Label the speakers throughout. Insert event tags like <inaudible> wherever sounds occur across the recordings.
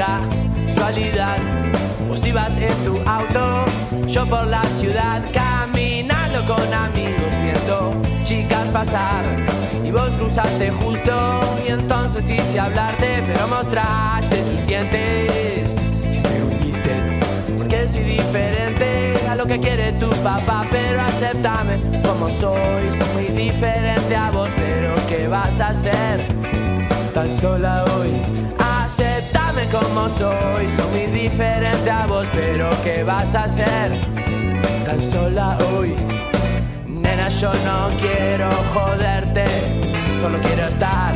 Speaker 1: casualidad. Vos ibas en tu auto, yo por la ciudad, caminando con amigos, viendo chicas pasar. Y vos cruzaste justo, y entonces quise hablarte, pero mostraste tus dientes. Y me uniste, porque soy diferente a lo que quiere tu papá, pero acéptame como soy. Soy muy diferente a vos, pero ¿qué vas a hacer? Tan sola hoy. Como soy, soy muy diferente a vos, pero ¿qué vas a hacer? Tan sola hoy. Nena, yo no quiero joderte, solo quiero estar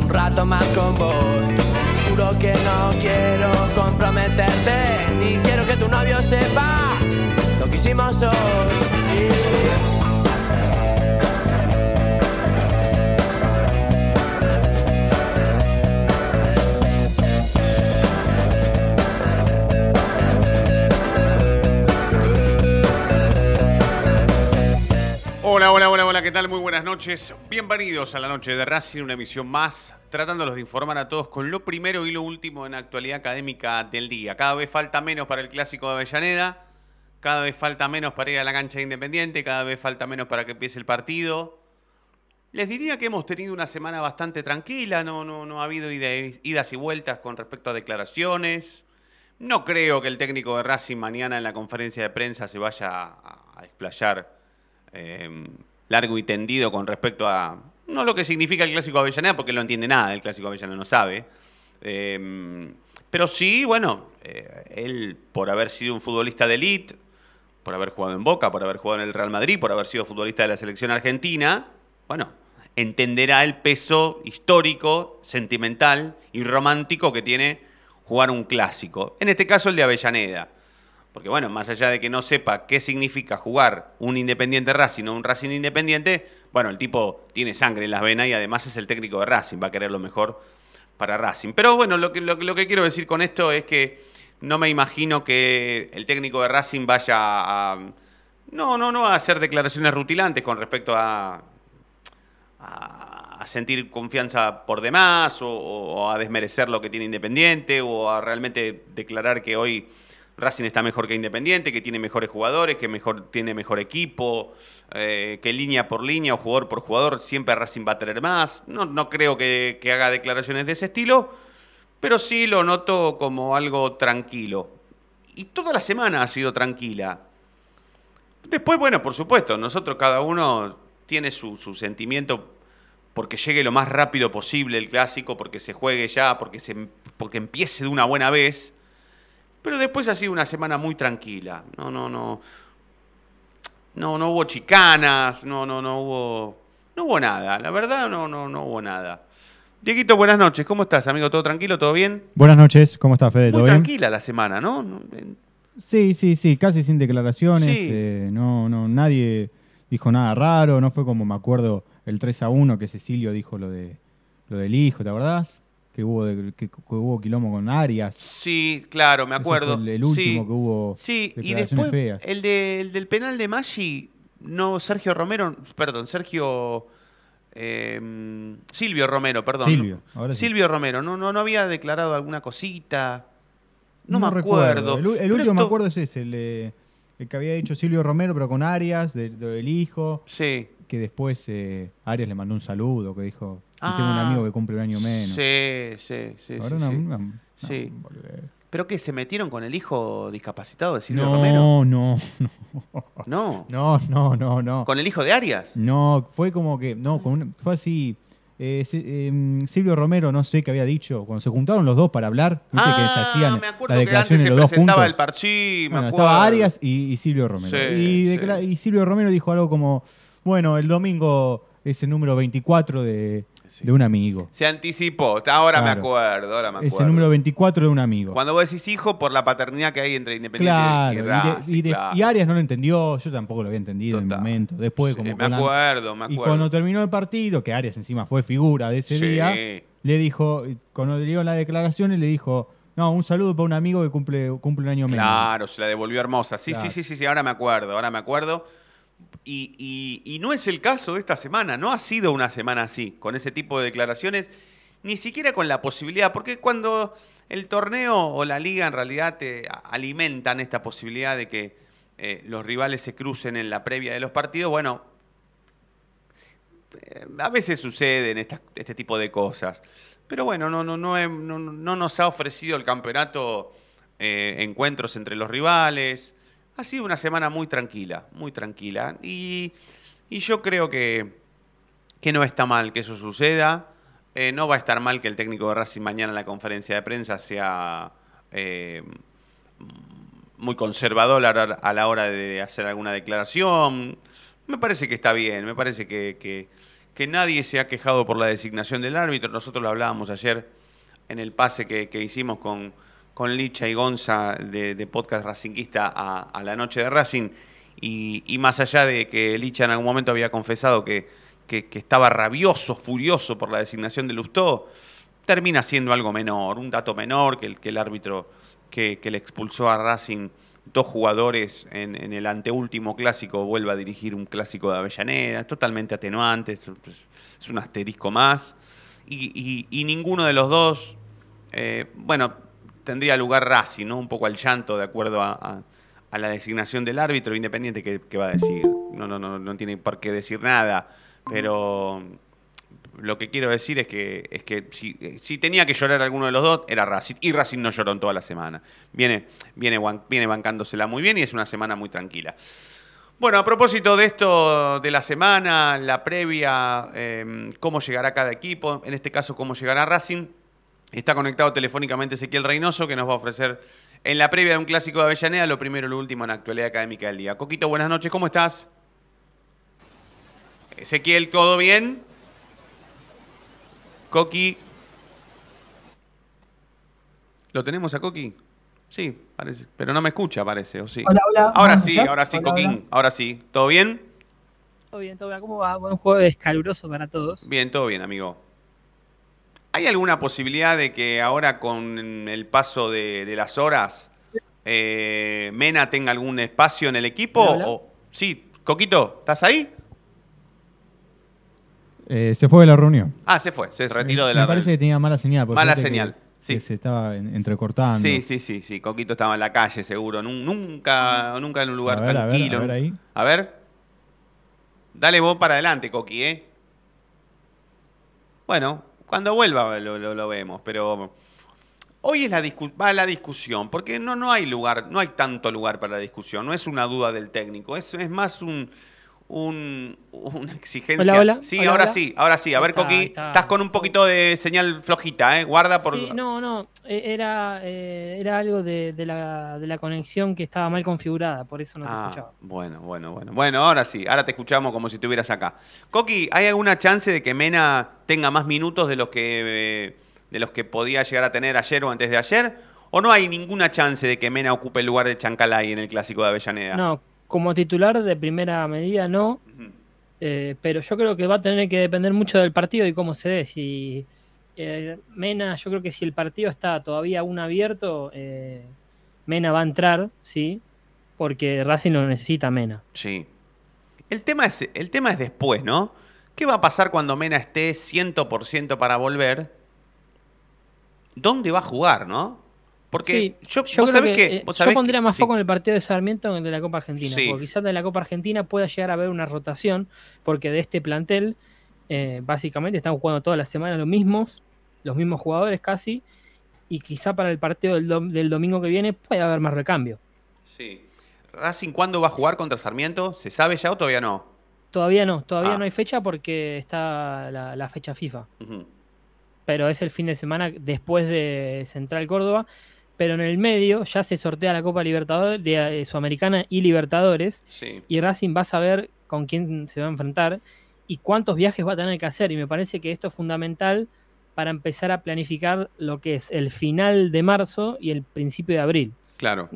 Speaker 1: un rato más con vos. Juro que no quiero comprometerte, ni quiero que tu novio sepa lo que hicimos hoy.
Speaker 2: Hola, hola, hola, hola, ¿qué tal? Muy buenas noches. Bienvenidos a la noche de Racing, una emisión más, tratándolos de informar a todos con lo primero y lo último en actualidad académica del día. Cada vez falta menos para el clásico de Avellaneda, cada vez falta menos para ir a la cancha de Independiente, cada vez falta menos para que empiece el partido. Les diría que hemos tenido una semana bastante tranquila, no, no, no ha habido idas y vueltas con respecto a declaraciones. No creo que el técnico de Racing mañana en la conferencia de prensa se vaya a, a explayar eh, largo y tendido con respecto a no lo que significa el clásico Avellaneda, porque él no entiende nada, el clásico Avellaneda no sabe. Eh, pero sí, bueno, eh, él por haber sido un futbolista de élite, por haber jugado en Boca, por haber jugado en el Real Madrid, por haber sido futbolista de la selección argentina, bueno, entenderá el peso histórico, sentimental y romántico que tiene jugar un clásico. En este caso el de Avellaneda. Porque bueno, más allá de que no sepa qué significa jugar un Independiente Racing o un Racing Independiente, bueno, el tipo tiene sangre en las venas y además es el técnico de Racing, va a querer lo mejor para Racing. Pero bueno, lo que, lo, que- quiero decir con esto es que no me imagino que el técnico de Racing vaya a... No, no, no a hacer declaraciones rutilantes con respecto a, a, sentir confianza por demás o a desmerecer lo que tiene Independiente o a realmente declarar que hoy Racing está mejor que Independiente, que tiene mejores jugadores, que mejor, tiene mejor equipo, eh, que línea por línea o jugador por jugador siempre Racing va a tener más. No, no creo que, haga declaraciones de ese estilo, pero sí lo noto como algo tranquilo. Y toda la semana ha sido tranquila. Después, bueno, por supuesto, nosotros cada uno tiene su, su sentimiento porque llegue lo más rápido posible el clásico, porque se juegue ya, porque, se, porque empiece de una buena vez. Pero después ha sido una semana muy tranquila. No, no, no. No, no hubo chicanas, no, no, no hubo. No hubo nada. La verdad, no, no, no hubo nada. Dieguito, buenas noches. ¿Cómo estás, amigo? ¿Todo tranquilo? ¿Todo bien?
Speaker 3: Buenas noches, ¿cómo está Fede?
Speaker 2: Muy
Speaker 3: ¿Todo bien?
Speaker 2: tranquila la semana, ¿no? En-
Speaker 3: Sí, sí, sí, casi sin declaraciones.
Speaker 2: Sí.
Speaker 3: eh, no, no, nadie dijo nada raro. No fue como me acuerdo el 3 a 1 que Cecilio dijo lo de lo del hijo, ¿te acordás? Que hubo, de- que, que hubo quilombo con Arias.
Speaker 2: Sí, claro, me acuerdo.
Speaker 3: el, el último
Speaker 2: sí.
Speaker 3: que hubo.
Speaker 2: Sí, y después
Speaker 3: feas.
Speaker 2: el, de- el del penal de Maggi, no Sergio Romero, perdón, Sergio eh, Silvio Romero, perdón.
Speaker 3: Silvio, ahora sí.
Speaker 2: Silvio Romero, no, no, no había declarado alguna cosita. No, me acuerdo.
Speaker 3: El, último me acuerdo es ese, el, que había dicho Silvio Romero, pero con Arias, de- de- del hijo.
Speaker 2: Sí.
Speaker 3: Que después eh, Arias le mandó un saludo, que dijo: "Yo tengo un
Speaker 2: Ah,
Speaker 3: amigo que cumple un año menos.
Speaker 2: Sí, sí, sí.
Speaker 3: Ahora
Speaker 2: sí, sí. ¿Pero qué? ¿Se metieron con el hijo discapacitado de Silvio Romero?
Speaker 3: No, no,
Speaker 2: No.
Speaker 3: no, no, no, no.
Speaker 2: ¿Con el hijo de Arias?
Speaker 3: No, fue como que, no, con una- fue así. eh, em, Silvio Romero, no sé qué había dicho, cuando se juntaron los dos para hablar, viste que se
Speaker 2: Ah,
Speaker 3: hacían
Speaker 2: me acuerdo
Speaker 3: las
Speaker 2: que antes
Speaker 3: declaraciones
Speaker 2: se
Speaker 3: los dos
Speaker 2: presentaba
Speaker 3: juntos.
Speaker 2: el par... Sí, me acuerdo.
Speaker 3: estaba Arias y, y Silvio Romero.
Speaker 2: Sí,
Speaker 3: y,
Speaker 2: sí.
Speaker 3: y Silvio Romero dijo algo como, bueno, el domingo es el número 24 de,
Speaker 2: Sí.
Speaker 3: de un amigo.
Speaker 2: Se anticipó. Ahora me acuerdo, ahora me acuerdo.
Speaker 3: Es el número 24 de un amigo.
Speaker 2: Cuando vos decís hijo, por la paternidad que hay entre Independiente
Speaker 3: Claro,
Speaker 2: y
Speaker 3: y, de-
Speaker 2: Racing,
Speaker 3: y de-
Speaker 2: claro.
Speaker 3: y Arias no lo entendió, yo tampoco lo había entendido en el momento. Después,
Speaker 2: Sí,
Speaker 3: como
Speaker 2: me acuerdo, me
Speaker 3: Y
Speaker 2: acuerdo.
Speaker 3: cuando terminó el partido, que Arias encima fue figura de ese
Speaker 2: Sí.
Speaker 3: día, le dijo, cuando le dio las declaraciones, le dijo, no, un saludo para un amigo que cumple, cumple un año menos.
Speaker 2: Claro, se la devolvió hermosa. Sí, sí, sí, sí, sí, ahora me acuerdo, ahora me acuerdo. Y, y- y no es el caso de esta semana, no ha sido una semana así, con ese tipo de declaraciones, ni siquiera con la posibilidad, porque cuando el torneo o la liga en realidad te alimentan esta posibilidad de que eh, los rivales se crucen en la previa de los partidos, bueno, eh, a veces suceden este tipo de cosas. Pero bueno, no, no, no, no, nos ha ofrecido el campeonato eh, encuentros entre los rivales. Ha sido una semana muy tranquila, muy tranquila. Y, yo creo que, que, no está mal que eso suceda. Eh, no va a estar mal que el técnico de Racing mañana en la conferencia de prensa sea eh, muy conservador a la hora de hacer alguna declaración. Me parece que está bien, me parece que que nadie se ha quejado por la designación del árbitro. Nosotros lo hablábamos ayer en el pase que, hicimos con, con, Licha y Gonza de, Podcast Racinguista a, la noche de Racing. Y, más allá de que Licha en algún momento había confesado que, estaba rabioso, furioso por la designación de Lustó, termina siendo algo menor, un dato menor que el, que el árbitro que, le expulsó a Racing dos jugadores en, el anteúltimo clásico vuelva a dirigir un clásico de Avellaneda, totalmente atenuante, es, un asterisco más. Y, ninguno de los dos, eh, bueno, tendría lugar Racing, ¿no? Un poco al llanto de acuerdo a, la designación del árbitro, independiente que, va a decir. No, no, no, no tiene por qué decir nada, pero lo que quiero decir es que, es que si, tenía que llorar alguno de los dos, era Racing. Y Racing no lloró en toda la semana. Viene, viene, viene bancándosela muy bien y es una semana muy tranquila. Bueno, a propósito de esto de la semana, la previa, em, cómo llegará cada equipo, en este caso cómo llegará Racing, está conectado telefónicamente Ezequiel Reynoso, que nos va a ofrecer en la previa de un clásico de Avellaneda lo primero y lo último en la actualidad académica del día. Coquito, buenas noches, ¿cómo estás? Ezequiel, ¿todo bien? Coqui. ¿Lo tenemos a Coqui? Sí, parece. Pero no me escucha, parece, ¿o sí?
Speaker 4: Hola, hola.
Speaker 2: Ahora sí, ahora sí, Coquín. Ahora sí. ¿Todo bien?
Speaker 4: Todo bien, todo bien. ¿Cómo va? Buen jueves caluroso para todos.
Speaker 2: Bien, todo bien, amigo. ¿Hay alguna posibilidad de que ahora con el paso de, las horas eh, Mena tenga algún espacio en el equipo? O, sí, Coquito, ¿estás ahí?
Speaker 3: Eh, se fue de la reunión.
Speaker 2: Ah, se fue, se retiró de la
Speaker 3: reunión. Me parece que tenía mala señal.
Speaker 2: Mala señal.
Speaker 3: sí. se estaba entrecortando.
Speaker 2: Sí, sí, sí, sí. Coquito estaba en la calle, seguro. Nunca, nunca en un lugar tranquilo.
Speaker 3: A ver, a ver, ahí.
Speaker 2: a ver. Dale vos para adelante, Coqui, ¿eh? Bueno, cuando vuelva lo, vemos, pero hoy es la va la discusión, porque no, no hay lugar, no hay tanto lugar para la discusión, no es una duda del técnico, es, es más un, un, una exigencia.
Speaker 4: Hola, hola.
Speaker 2: Sí, ahora sí, ahora sí. A ver, Coqui, estás con un poquito de señal flojita, ¿eh? Guarda por...
Speaker 4: Sí, no, no, e, era, eh, era algo de, la, de, la, conexión que estaba mal configurada, por eso no te ah, escuchaba.
Speaker 2: Bueno, bueno, bueno. Bueno, ahora sí, ahora te escuchamos como si estuvieras acá. Coqui, ¿hay alguna chance de que Mena tenga más minutos de los que, de los que podía llegar a tener ayer o antes de ayer? ¿O no hay ninguna chance de que Mena ocupe el lugar de Chancalay en el Clásico de Avellaneda?
Speaker 4: No, como titular de primera medida no, eh, pero yo creo que va a tener que depender mucho del partido y cómo se dé. Si eh, Mena, yo creo que si el partido está todavía aún abierto, eh, Mena va a entrar, sí, porque Racing lo necesita Mena.
Speaker 2: Sí. El tema es, el tema es después, ¿no? ¿Qué va a pasar cuando Mena esté 100% para volver? ¿Dónde va a jugar, no? Porque yo,
Speaker 4: que, yo pondría más foco en el partido de Sarmiento que en el de la Copa Argentina. Porque quizás de la Copa Argentina pueda llegar a haber una rotación, porque de este plantel, eh, básicamente están jugando todas las semanas los mismos, los mismos jugadores casi, y quizá para el partido del, domingo que viene puede haber más recambio.
Speaker 2: Sí. ¿Racing cuándo va a jugar contra Sarmiento? ¿Se sabe ya o todavía no?
Speaker 4: Todavía no, todavía ah. no hay fecha porque está la, fecha FIFA. Pero es el fin de semana después de Central Córdoba pero en el medio ya se sortea la Copa Libertadores, de, eh, Sudamericana y Libertadores, y Racing va a saber con quién se va a enfrentar y cuántos viajes va a tener que hacer, y me parece que esto es fundamental para empezar a planificar lo que es el final de marzo y el principio de abril.
Speaker 2: Claro.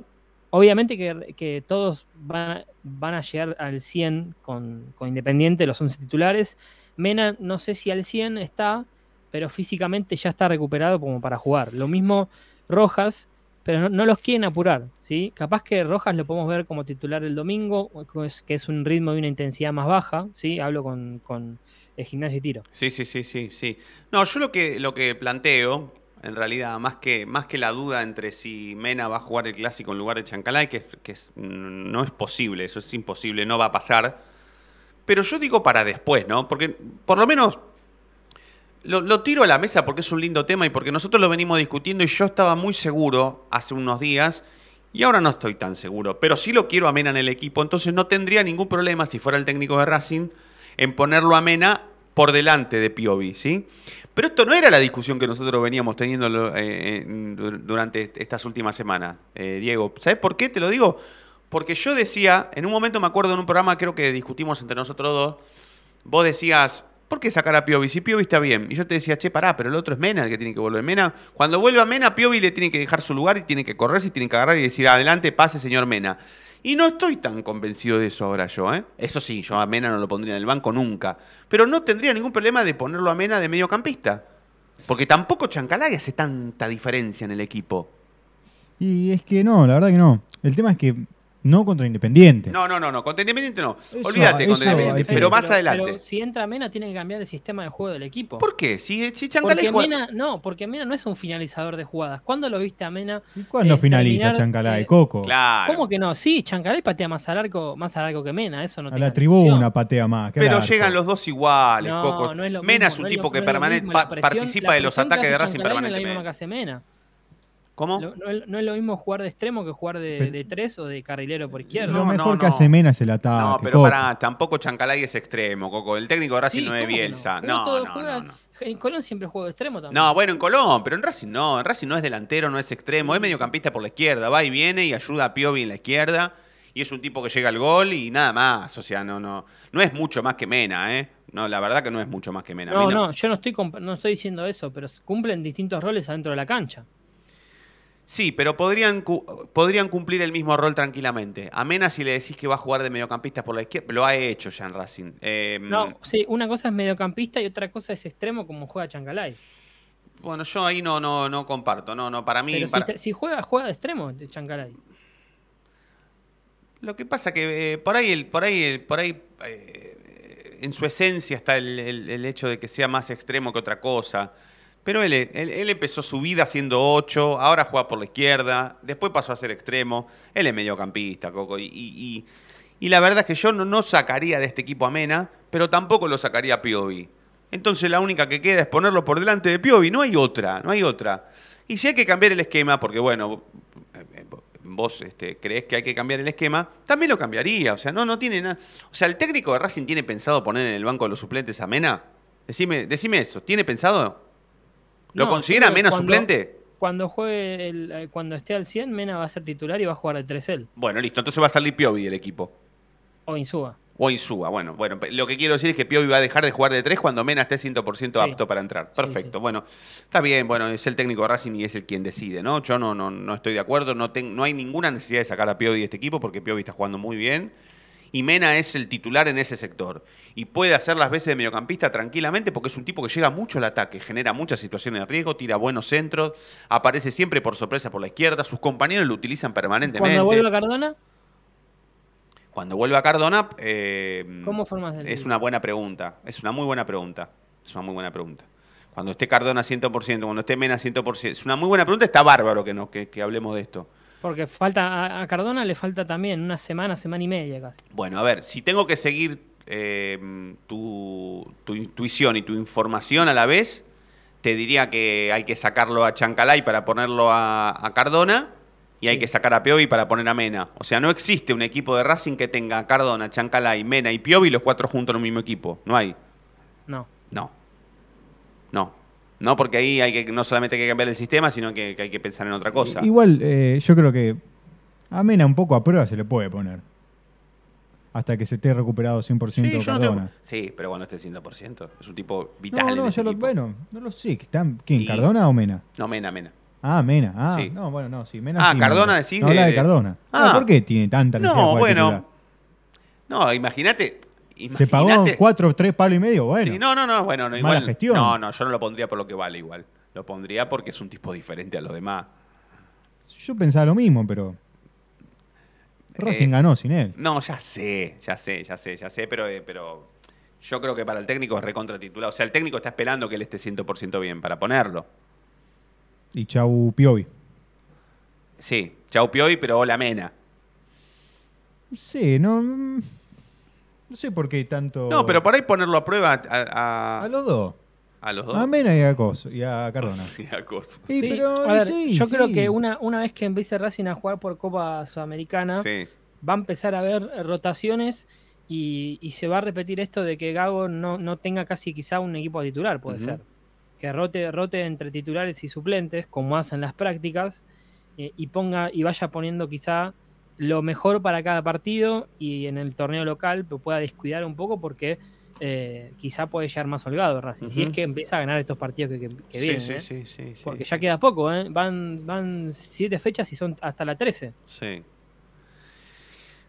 Speaker 4: Obviamente que, todos van, van, a llegar al 100 con, con Independiente, los 11 titulares. Mena no sé si al 100 está, pero físicamente ya está recuperado como para jugar. Lo mismo Rojas, pero no, los quieren apurar, ¿sí? Capaz que Rojas lo podemos ver como titular el domingo, que es un ritmo y una intensidad más baja, ¿sí? Hablo con, con el gimnasio y tiro.
Speaker 2: Sí, sí, sí, sí, sí. No, yo lo que, lo que planteo, en realidad, más que, más que la duda entre si Mena va a jugar el clásico en lugar de Chancalay, que, que no es posible, eso es imposible, no va a pasar. Pero yo digo para después, ¿no? Porque por lo menos lo, tiro a la mesa porque es un lindo tema y porque nosotros lo venimos discutiendo y yo estaba muy seguro hace unos días y ahora no estoy tan seguro, pero sí lo quiero a Mena en el equipo, entonces no tendría ningún problema si fuera el técnico de Racing en ponerlo a Mena por delante de Piovi, ¿sí? Pero esto no era la discusión que nosotros veníamos teniendo eh, durante estas últimas semanas, eh, Diego. ¿Sabes por qué te lo digo? Porque yo decía, en un momento me acuerdo en un programa, creo que discutimos entre nosotros dos, vos decías, ¿Por qué sacar a Piovi? Si Piovi está bien. Y yo te decía, che, pará, pero el otro es Mena el que tiene que volver. Mena, cuando vuelva Mena, Piovi le tiene que dejar su lugar y tiene que correr, y tiene que agarrar y decir, adelante, pase, señor Mena. Y no estoy tan convencido de eso ahora yo, ¿eh? Eso sí, yo a Mena no lo pondría en el banco nunca. Pero no tendría ningún problema de ponerlo a Mena de mediocampista. Porque tampoco Chancalay hace tanta diferencia en el equipo.
Speaker 3: Y es que no, la verdad que no. El tema es que no contra Independiente.
Speaker 2: No, no, no, no. Contra Independiente no. Olvídate contra Independiente. Pero, más adelante. Pero
Speaker 4: si entra Mena, tiene que cambiar el sistema de juego del equipo.
Speaker 2: ¿Por qué? Si, si
Speaker 4: Chancalay porque Mena, No, porque Mena no es un finalizador de jugadas. ¿Cuándo lo viste a Mena?
Speaker 3: ¿Y cuándo eh, finaliza Chancalay, eh, Coco?
Speaker 2: Claro.
Speaker 4: ¿Cómo que no? Sí, Chancalay patea más al arco, más al arco que Mena. Eso no
Speaker 3: A la tribuna patea más.
Speaker 2: Pero llegan los dos iguales, Coco. Mena es un tipo que permanente, participa de los ataques de Racing permanentemente. ¿Cómo?
Speaker 4: No, es lo mismo jugar de extremo que jugar de, tres o de carrilero por izquierda. Lo
Speaker 3: mejor que hace Mena es el ataque.
Speaker 2: No, pero para, tampoco Chancalay es extremo, Coco. El técnico de Racing no es Bielsa. No, no, no,
Speaker 4: En Colón siempre juega de extremo también.
Speaker 2: No, bueno, en Colón, pero en Racing no. En Racing no es delantero, no es extremo. Es mediocampista por la izquierda. Va y viene y ayuda a Piovi en la izquierda. Y es un tipo que llega al gol y nada más. O sea, no, no, no es mucho más que Mena, ¿eh? No, la verdad que no es mucho más que Mena.
Speaker 4: No, no, yo no estoy, no estoy diciendo eso, pero cumplen distintos roles adentro de la cancha.
Speaker 2: Sí, pero podrían, podrían cumplir el mismo rol tranquilamente. A Mena si le decís que va a jugar de mediocampista por la izquierda, lo ha hecho ya en Racing.
Speaker 4: Em, no, sí, una cosa es mediocampista y otra cosa es extremo como juega Chancalay.
Speaker 2: Bueno, yo ahí no, no, no comparto. No, no, para mí.
Speaker 4: Si, juega, juega de extremo de Chancalay.
Speaker 2: Lo que pasa que eh, por ahí, el, por ahí, el, por ahí eh, en su esencia está el, el hecho de que sea más extremo que otra cosa. Pero él, él, empezó su vida siendo 8, ahora juega por la izquierda, después pasó a ser extremo. Él es mediocampista, Coco. Y, la verdad es que yo no, sacaría de este equipo a Mena, pero tampoco lo sacaría a Piovi. Entonces la única que queda es ponerlo por delante de Piovi. No hay otra, no hay otra. Y si hay que cambiar el esquema, porque bueno, vos este, crees que hay que cambiar el esquema, también lo cambiaría. O sea, no, no tiene nada. O sea, el técnico de Racing tiene pensado poner en el banco de los suplentes a Mena. Decime, decime eso, ¿tiene pensado? ¿Lo considera Mena suplente?
Speaker 4: Cuando juegue eh, cuando esté al 100, Mena va a ser titular y va a jugar de 3 él.
Speaker 2: Bueno, listo, entonces va a salir Piovi del equipo.
Speaker 4: O Insúa.
Speaker 2: O Insúa, bueno, bueno, lo que quiero decir es que Piovi va a dejar de jugar de 3 cuando Mena esté 100% apto para entrar. Perfecto, bueno, está bien, bueno, es el técnico de Racing y es el quien decide, ¿no? Yo no, no, no estoy de acuerdo, no, no hay ninguna necesidad de sacar a Piovi de este equipo porque Piovi está jugando muy bien y Mena es el titular en ese sector. Y puede hacer las veces de mediocampista tranquilamente porque es un tipo que llega mucho al ataque, genera muchas situaciones de riesgo, tira buenos centros, aparece siempre por sorpresa por la izquierda, sus compañeros lo utilizan permanentemente.
Speaker 4: ¿Cuando vuelve a Cardona?
Speaker 2: Cuando vuelve a Cardona, eh,
Speaker 4: ¿cómo formas
Speaker 2: Es una buena pregunta, es una muy buena pregunta, es una muy buena pregunta. Cuando esté Cardona 100%, cuando esté Mena 100%, es una muy buena pregunta, está bárbaro que, no, que, que hablemos de esto.
Speaker 4: Porque falta a Cardona le falta también una semana, semana y media casi.
Speaker 2: Bueno, a ver, si tengo que seguir eh, tu, intuición y tu información a la vez, te diría que hay que sacarlo a Chancalay para ponerlo a, Cardona y hay que sacar a Piovi para poner a Mena. O sea, no existe un equipo de Racing que tenga a Cardona, Chancalay, Mena y Piovi los cuatro juntos en el mismo equipo. No hay.
Speaker 4: No.
Speaker 2: No. No. No, porque ahí hay que no solamente hay que cambiar el sistema, sino que, hay que pensar en otra cosa.
Speaker 3: Igual, eh, yo creo que a Mena un poco a prueba se le puede poner. Hasta que se esté recuperado 100% sí, Cardona.
Speaker 2: Sí, pero cuando esté 100%. Es un tipo vital.
Speaker 3: No, no, yo lo, bueno, no lo sé. ¿Quién, Cardona o Mena?
Speaker 2: No, Mena, Mena.
Speaker 3: Ah, Mena. Ah, no, bueno, no, sí. Mena
Speaker 2: ah, Cardona decís.
Speaker 3: No, habla de Cardona. Ah. ¿Por qué tiene tanta
Speaker 2: necesidad No, bueno. No, imagínate
Speaker 3: se pagó cuatro, tres palos y medio, bueno.
Speaker 2: no, no, no, bueno,
Speaker 3: no, igual. gestión.
Speaker 2: No, no, yo no lo pondría por lo que vale igual. Lo pondría porque es un tipo diferente a los demás.
Speaker 3: Yo pensaba lo mismo, pero. Racing
Speaker 2: Eh,
Speaker 3: ganó sin él.
Speaker 2: No, ya sé, ya sé, ya sé, ya sé, pero, eh, pero yo creo que para el técnico es recontra titular. O sea, el técnico está esperando que él esté 100% bien para ponerlo.
Speaker 3: Y chau Piovi.
Speaker 2: Sí, chau Piovi, pero hola Mena.
Speaker 3: Sí, no. No sé por qué tanto.
Speaker 2: No, pero por ahí ponerlo a prueba a, a-
Speaker 3: A los dos.
Speaker 2: a los dos.
Speaker 3: A Mena y a Coso. Y a Cardona. <laughs>
Speaker 2: Sí, a cosas.
Speaker 3: Sí,
Speaker 4: Sí,
Speaker 3: pero.
Speaker 4: a ver,
Speaker 3: sí,
Speaker 4: yo creo que una, una vez que empiece Racing a jugar por Copa Sudamericana,
Speaker 2: Sí.
Speaker 4: va a empezar a haber rotaciones y, y se va a repetir esto de que Gago no, no tenga casi quizá un equipo titular, puede ser. Que rote, rote entre titulares y suplentes, como hacen las prácticas, eh, y ponga y vaya poniendo quizá lo mejor para cada partido y en el torneo local pues, pueda descuidar un poco porque eh, quizá puede llegar más holgado Racing. Si es que empieza a ganar estos partidos que, que- que
Speaker 2: sí,
Speaker 4: vienen.
Speaker 2: sí,
Speaker 4: ¿eh?
Speaker 2: sí, sí, sí.
Speaker 4: Porque ya queda poco, ¿eh? Van, van siete fechas y son hasta la 13.
Speaker 2: Sí.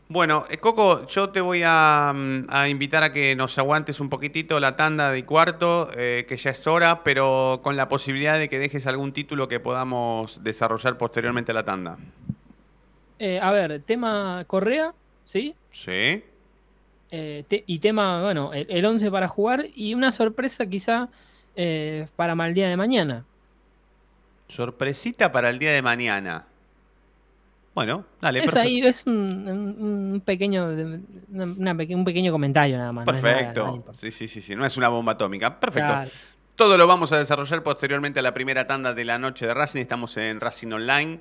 Speaker 2: Bueno, Coco, yo te voy a, mm, a invitar a que nos aguantes un poquitito la tanda de cuarto, eh, que ya es hora, pero con la posibilidad de que dejes algún título que podamos desarrollar posteriormente a la tanda.
Speaker 4: Eh, a ver, tema Correa, ¿sí?
Speaker 2: Sí.
Speaker 4: Eh, te- y tema, bueno, el, el 11 para jugar y una sorpresa quizá eh, para mal día de mañana.
Speaker 2: Sorpresita para el día de mañana. Bueno, dale,
Speaker 4: es
Speaker 2: perfecto.
Speaker 4: ahí, es un, pequeño, una- un pequeño comentario nada más. no es nada-
Speaker 2: Perfecto.
Speaker 4: nada
Speaker 2: sí, sí, sí, sí. No es una bomba atómica. Perfecto.
Speaker 4: Claro.
Speaker 2: Todo lo vamos a desarrollar posteriormente a la primera tanda de la noche de Racing. Estamos en Racing Online,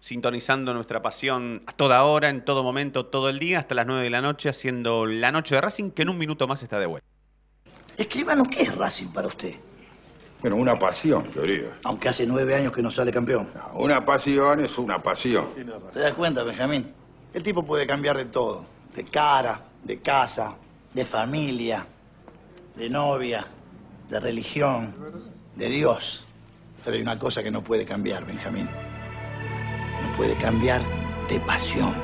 Speaker 2: sintonizando nuestra pasión a toda hora, en todo momento, todo el día, hasta las 9 de la noche, haciendo la noche de Racing, que en un minuto más está de vuelta.
Speaker 5: Escribano, ¿qué es Racing para usted?
Speaker 6: Bueno, una pasión, querido.
Speaker 5: Aunque hace nueve años que no sale campeón.
Speaker 6: Una pasión es una pasión.
Speaker 5: ¿Te das cuenta, Benjamín? El tipo puede cambiar de todo. De cara, de casa, de familia, de novia, de religión, de Dios. Pero hay una cosa que no puede cambiar, Benjamín. No puede cambiar de pasión.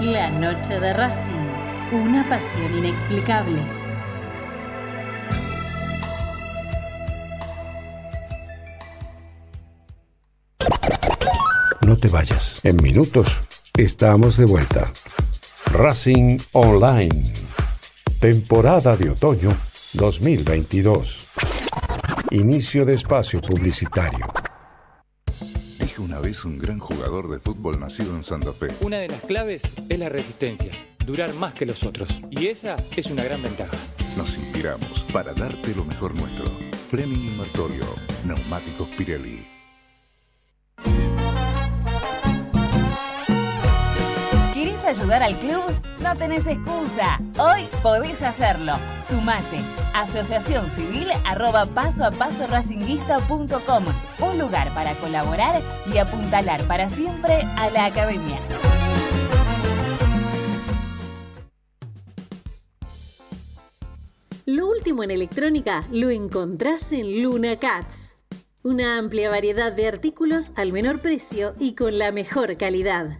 Speaker 7: La noche de Racing, una pasión inexplicable.
Speaker 8: No te vayas. En minutos estamos de vuelta. Racing Online. Temporada de otoño 2022. Inicio de espacio publicitario.
Speaker 9: Una vez un gran jugador de fútbol nacido en Santa Fe.
Speaker 10: Una de las claves es la resistencia, durar más que los otros. Y esa es una gran ventaja.
Speaker 9: Nos inspiramos para darte lo mejor nuestro. Fleming y Martorio, Neumáticos Pirelli.
Speaker 11: Ayudar al club? No tenés excusa. Hoy podés hacerlo. Sumate. Asociación Civil arroba paso a paso racinguista.com. Un lugar para colaborar y apuntalar para siempre a la academia.
Speaker 7: Lo último en electrónica lo encontrás en Luna Cats. Una amplia variedad de artículos al menor precio y con la mejor calidad.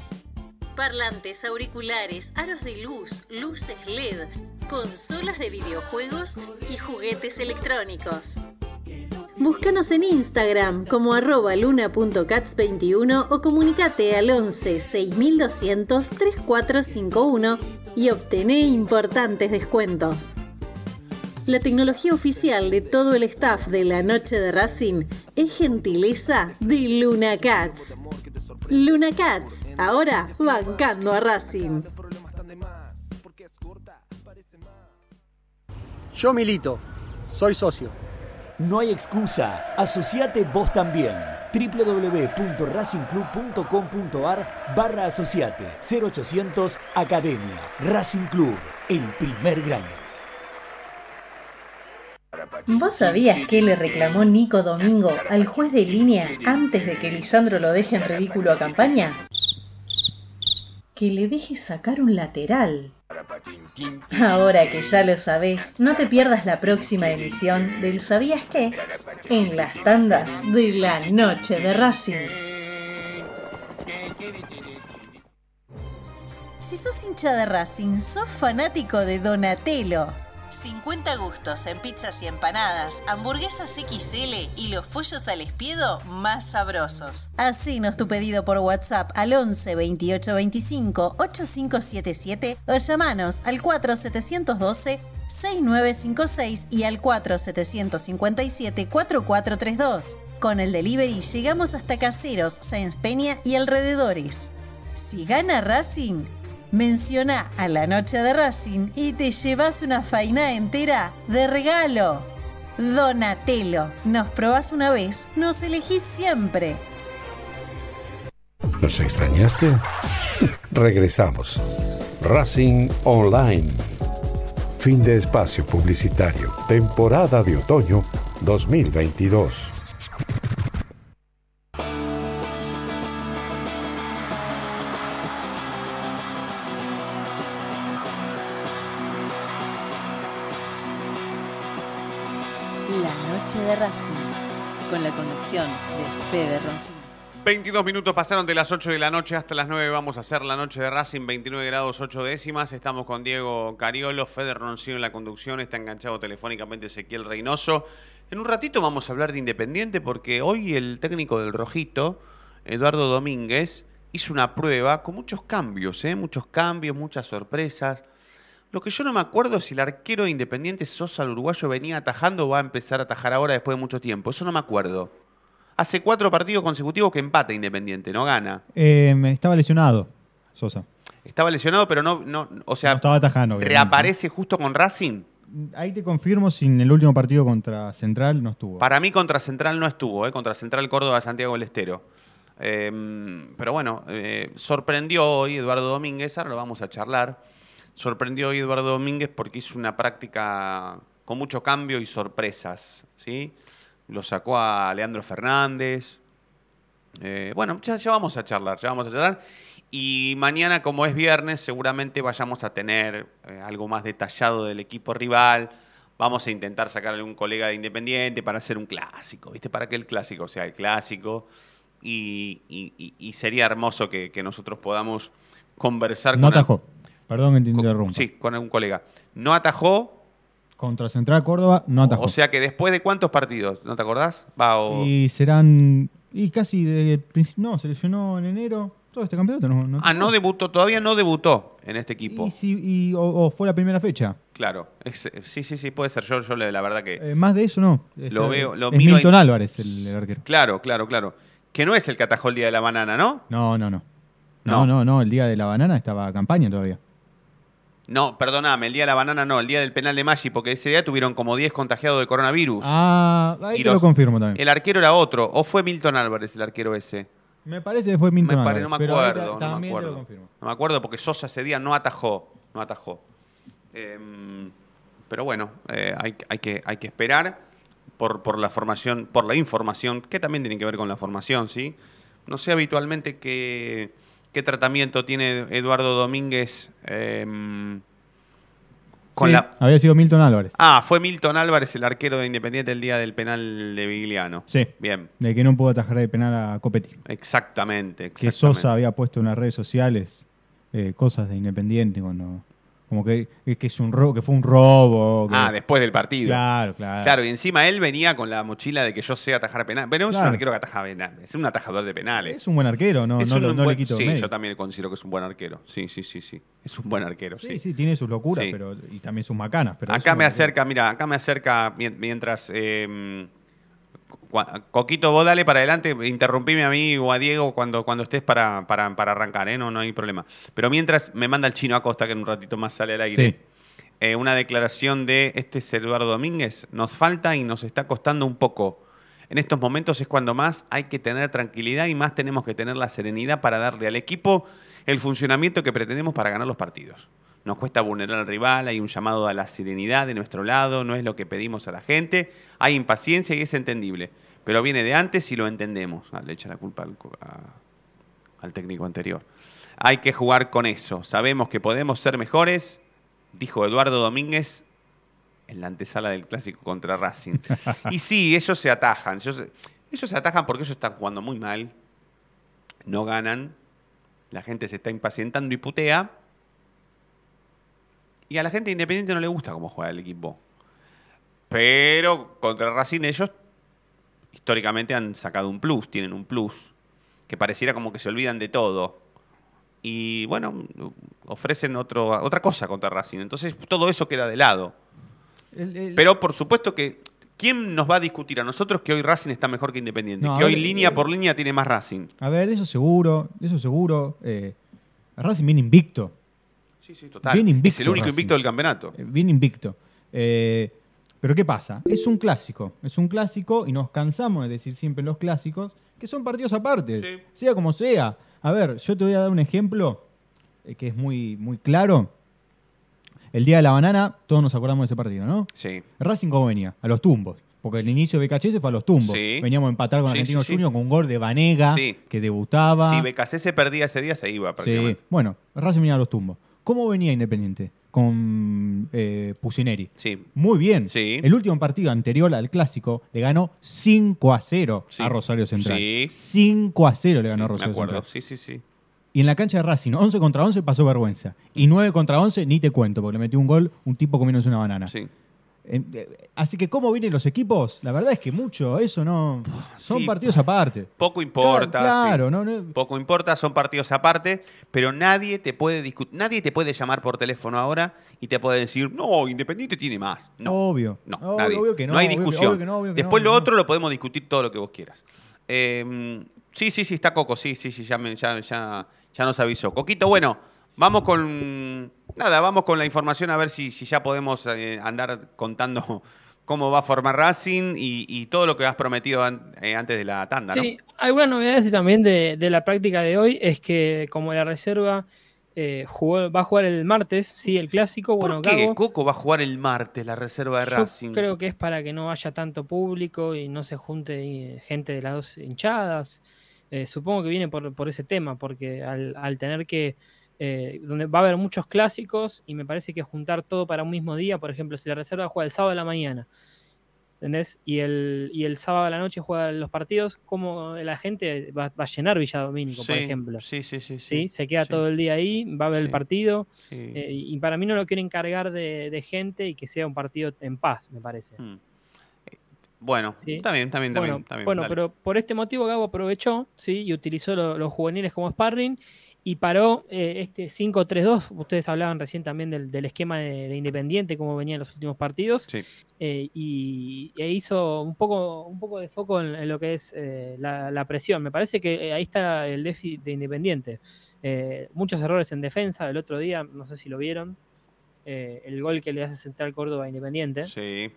Speaker 7: Parlantes, auriculares, aros de luz, luces LED, consolas de videojuegos y juguetes electrónicos. Búscanos en Instagram como arroba luna.cats21 o comunicate al 11 6200 3451 y obtené importantes descuentos. La tecnología oficial de todo el staff de la noche de Racing es gentileza de Luna Cats. Luna Cats, ahora bancando a Racing.
Speaker 12: Yo milito, soy socio. No hay excusa, asociate vos también. www.racingclub.com.ar barra asociate 0800 Academia Racing Club, el primer grande.
Speaker 13: ¿Vos sabías que le reclamó Nico Domingo al juez de línea antes de que Lisandro lo deje en ridículo a campaña? Que le deje sacar un lateral. Ahora que ya lo sabés, no te pierdas la próxima emisión del ¿Sabías qué? En las tandas de la noche de Racing.
Speaker 7: Si sos hincha de Racing, sos fanático de Donatello. 50 gustos en pizzas y empanadas, hamburguesas XL y los pollos al espiedo más sabrosos. Hacenos tu pedido por WhatsApp al 11 28 25 8577 o llamanos al 4712 6956 y al 4757 4432. Con el delivery llegamos hasta Caseros, Sáenz Peña y alrededores. Si gana Racing, menciona a la noche de Racing y te llevas una faina entera de regalo. Donatelo, nos probás una vez, nos elegís siempre.
Speaker 8: ¿Nos extrañaste? Regresamos. Racing Online. Fin de espacio publicitario. Temporada de otoño 2022.
Speaker 7: De Fede Roncino.
Speaker 2: 22 minutos pasaron de las 8 de la noche hasta las 9. Vamos a hacer la noche de Racing, 29 grados 8 décimas. Estamos con Diego Cariolo, Fede Roncino en la conducción. Está enganchado telefónicamente Ezequiel Reynoso. En un ratito vamos a hablar de Independiente porque hoy el técnico del Rojito, Eduardo Domínguez, hizo una prueba con muchos cambios, ¿eh? muchos cambios, muchas sorpresas. Lo que yo no me acuerdo es si el arquero de Independiente Sosa, el uruguayo, venía atajando o va a empezar a atajar ahora después de mucho tiempo. Eso no me acuerdo. Hace cuatro partidos consecutivos que empata Independiente, no gana.
Speaker 3: Eh, estaba lesionado, Sosa.
Speaker 2: Estaba lesionado, pero no, no o sea,
Speaker 3: No estaba obviamente.
Speaker 2: reaparece justo con Racing.
Speaker 3: Ahí te confirmo si en el último partido contra Central no estuvo.
Speaker 2: Para mí contra Central no estuvo, ¿eh? contra Central Córdoba Santiago del Estero. Eh, pero bueno, eh, sorprendió hoy Eduardo Domínguez, ahora lo vamos a charlar. Sorprendió hoy Eduardo Domínguez porque hizo una práctica con mucho cambio y sorpresas. ¿sí? Lo sacó a Leandro Fernández. Eh, bueno, ya, ya vamos a charlar, ya vamos a charlar. Y mañana, como es viernes, seguramente vayamos a tener eh, algo más detallado del equipo rival. Vamos a intentar sacar a algún colega de Independiente para hacer un clásico, ¿viste? Para que el clásico sea el clásico. Y, y- y- y sería hermoso que, que nosotros podamos conversar
Speaker 3: No
Speaker 2: con... al-
Speaker 3: atajó. Perdón que te interrumpa.
Speaker 2: Sí, con algún colega. No atajó,
Speaker 3: Contra Central Córdoba no atajó.
Speaker 2: o sea que después de cuántos partidos, ¿no te acordás? Va, o...
Speaker 3: Y serán. Y casi de principio. No, se lesionó en enero. Todo este campeonato no. no
Speaker 2: Ah, no debutó, todavía no debutó en este equipo.
Speaker 3: y, sí, y- o, o fue la primera fecha.
Speaker 2: Claro, es- sí, sí, sí, puede ser. Yo, yo la verdad que...
Speaker 3: Eh, más de eso no. Es,
Speaker 2: Lo
Speaker 3: eh,
Speaker 2: veo, lo
Speaker 3: es
Speaker 2: miro
Speaker 3: Milton
Speaker 2: ahí.
Speaker 3: Álvarez el, el arquero.
Speaker 2: Claro, claro, claro. Que no es el que atajó el día de la banana, ¿no?
Speaker 3: No, no, no.
Speaker 2: No.
Speaker 3: No, no, no. El día de la banana estaba campaña todavía.
Speaker 2: No, perdóname, el día de la banana no, el día del penal de Maggi, porque ese día tuvieron como 10 contagiados de coronavirus.
Speaker 3: Ah, ahí
Speaker 2: Y
Speaker 3: te
Speaker 2: los-
Speaker 3: lo confirmo también.
Speaker 2: El arquero era otro, o fue Milton Álvarez el arquero ese.
Speaker 3: Me parece que fue Milton
Speaker 2: Me
Speaker 3: Álvarez.
Speaker 2: no me
Speaker 3: pero
Speaker 2: acuerdo, no me
Speaker 3: te lo
Speaker 2: acuerdo.
Speaker 3: confirmo.
Speaker 2: No me acuerdo porque Sosa ese día no atajó, no atajó. Em, pero bueno, eh, hay, hay que, hay que esperar por, por la formación, por la información, que también tiene que ver con la formación, ¿sí? No sé habitualmente qué, qué tratamiento tiene Eduardo Domínguez em, con
Speaker 3: Sí,
Speaker 2: la...
Speaker 3: Había sido Milton Álvarez.
Speaker 2: Ah, fue Milton Álvarez el arquero de Independiente el día del penal de Vigliano.
Speaker 3: Sí.
Speaker 2: Bien.
Speaker 3: De que no pudo atajar de penal a Copetti.
Speaker 2: Exactamente,
Speaker 3: Que. Sosa había puesto en las redes sociales eh, cosas de Independiente cuando. Como que, que es un robo, que fue un robo. que-
Speaker 2: Ah, después del partido.
Speaker 3: Claro, claro.
Speaker 2: Claro, y encima él venía con la mochila de que yo sé atajar penales. Pero no es
Speaker 3: Claro.
Speaker 2: un arquero que ataja penales, es un atajador de penales.
Speaker 3: Es un buen arquero, no,
Speaker 2: Es
Speaker 3: no,
Speaker 2: un
Speaker 3: lo- no
Speaker 2: buen-
Speaker 3: le quito
Speaker 2: Sí, yo también considero que es un buen arquero. Sí, sí, sí, sí. Es un buen arquero, sí.
Speaker 3: Sí, sí, tiene sus locuras,
Speaker 2: Sí.
Speaker 3: pero y también sus macanas. Pero
Speaker 2: acá me acerca, mira, acá me acerca mien- mientras. eh, cua- Coquito, vos dale para adelante, interrumpime a mí o a Diego cuando, cuando estés para, para, para arrancar, ¿eh? no, no hay problema. Pero mientras me manda el chino Acosta, que en un ratito más sale al aire.
Speaker 3: Sí.
Speaker 2: eh, una declaración de este es Eduardo Domínguez. Nos falta y nos está costando un poco. En estos momentos es cuando más hay que tener tranquilidad y más tenemos que tener la serenidad para darle al equipo el funcionamiento que pretendemos para ganar los partidos. Nos cuesta vulnerar al rival, hay un llamado a la serenidad de nuestro lado, no es lo que pedimos a la gente, hay impaciencia y es entendible, pero viene de antes y lo entendemos. Ah, le echa la culpa al, co- a- al técnico anterior. Hay que jugar con eso, sabemos que podemos ser mejores, dijo Eduardo Domínguez en la antesala del clásico contra Racing. <laughs> y sí, ellos se atajan, ellos, ellos se atajan porque ellos están jugando muy mal, no ganan, la gente se está impacientando y putea, Y a la gente de Independiente no le gusta cómo juega el equipo. Pero contra Racing ellos históricamente han sacado un plus, tienen un plus, que pareciera como que se olvidan de todo. Y bueno, ofrecen otro, otra cosa contra Racing. Entonces todo eso queda de lado. Pero por supuesto que, ¿quién nos va a discutir a nosotros que hoy Racing está mejor que Independiente?
Speaker 3: No,
Speaker 2: que hoy
Speaker 3: ver,
Speaker 2: línea
Speaker 3: eh,
Speaker 2: por línea tiene más Racing.
Speaker 3: A ver, de eso seguro, de eso seguro. Eh, Racing viene invicto.
Speaker 2: Sí, sí, total.
Speaker 3: Bien invicto,
Speaker 2: es el único
Speaker 3: Racing.
Speaker 2: invicto del campeonato.
Speaker 3: Eh, Bien invicto. Eh, pero ¿qué pasa? Es un clásico. Es un clásico y nos cansamos de decir siempre los clásicos que son partidos aparte. Sea como sea. A ver, yo te voy a dar un ejemplo eh, que es muy, muy claro. El día de la banana, todos nos acordamos de ese partido, ¿no?
Speaker 2: Sí.
Speaker 3: Racing cómo venía? A los tumbos. Porque el inicio de BKHS fue a los tumbos.
Speaker 2: Sí.
Speaker 3: Veníamos a empatar con
Speaker 2: Sí,
Speaker 3: Argentino
Speaker 2: sí.
Speaker 3: Junior con un gol de Vanega
Speaker 2: Sí.
Speaker 3: que debutaba.
Speaker 2: Si BKC se perdía ese día, se iba
Speaker 3: Sí, bueno, Racing venía a los tumbos. ¿Cómo venía Independiente? Con eh, Pusineri.
Speaker 2: Sí.
Speaker 3: Muy bien.
Speaker 2: Sí.
Speaker 3: El último partido anterior al clásico le ganó 5 a 0
Speaker 2: Sí.
Speaker 3: a Rosario Central.
Speaker 2: Sí.
Speaker 3: 5 a 0 le ganó a
Speaker 2: Me
Speaker 3: Rosario
Speaker 2: acuerdo.
Speaker 3: Central.
Speaker 2: Sí, sí, sí.
Speaker 3: Y en la cancha de Racing, 11 contra 11 pasó vergüenza. Y 9 contra 11 ni te cuento, porque le metió un gol un tipo comiéndose una banana.
Speaker 2: Sí.
Speaker 3: Eh, Así que, ¿cómo vienen los equipos? La verdad es que mucho, eso no. Son
Speaker 2: Sí.
Speaker 3: partidos aparte.
Speaker 2: Poco importa.
Speaker 3: Claro,
Speaker 2: sí.
Speaker 3: no, no.
Speaker 2: Poco importa, son partidos aparte, pero nadie te puede discu- nadie te puede llamar por teléfono ahora y te puede decir, no, Independiente tiene más. No,
Speaker 3: Obvio.
Speaker 2: no,
Speaker 3: Obvio,
Speaker 2: nadie.
Speaker 3: obvio que no,
Speaker 2: hay discusión.
Speaker 3: obvio que no, obvio que
Speaker 2: Después lo otro lo podemos discutir todo lo que vos quieras. Eh, sí, sí, sí, está Coco, sí, sí, sí, ya, me- ya, ya, ya nos avisó. Coquito, bueno, vamos con. Nada, vamos con la información a ver si, si ya podemos eh, andar contando <laughs> cómo va a formar Racing y, y todo lo que has prometido an- eh, antes de la tanda, ¿no?
Speaker 4: Sí, algunas novedades también de, de la práctica de hoy es que como la reserva eh, jugó- va a jugar el martes, sí, el clásico, bueno,
Speaker 2: ¿Por qué
Speaker 4: Gago,
Speaker 2: Coco va a jugar el martes la reserva de
Speaker 4: yo
Speaker 2: Racing?
Speaker 4: creo que es para que no haya tanto público y no se junte gente de las dos hinchadas. Eh, supongo que viene por, por ese tema, porque al, al tener que eh, donde va a haber muchos clásicos y me parece que juntar todo para un mismo día, por ejemplo, si la reserva juega el sábado de la mañana, ¿entendés? Y el, y el sábado de la noche juegan los partidos, como la gente va, va a llenar Villa Domínico, por ejemplo.
Speaker 2: Sí, sí, sí.
Speaker 4: Sí, se queda todo el día ahí, va a ver el partido. Eh, y para mí no lo quieren cargar de, de gente y que sea un partido en paz, me parece.
Speaker 2: Mm. Bueno,
Speaker 4: Sí.
Speaker 2: está
Speaker 4: Bueno,
Speaker 2: bien, está bien,
Speaker 4: bueno,
Speaker 2: dale.
Speaker 4: pero por este motivo Gabo aprovechó ¿sí? y utilizó lo- los juveniles como sparring y paró eh, este 5-3-2. Ustedes hablaban recién también del, del esquema de, de Independiente, cómo venía en los últimos partidos.
Speaker 2: Sí.
Speaker 4: eh, y, e hizo un poco, un poco de foco en, en lo que es eh, la, la presión. Me parece que ahí está el déficit de Independiente. Muchos errores en defensa. El otro día, no sé si lo vieron, el gol que le hace Central Córdoba a Independiente,
Speaker 2: Sí,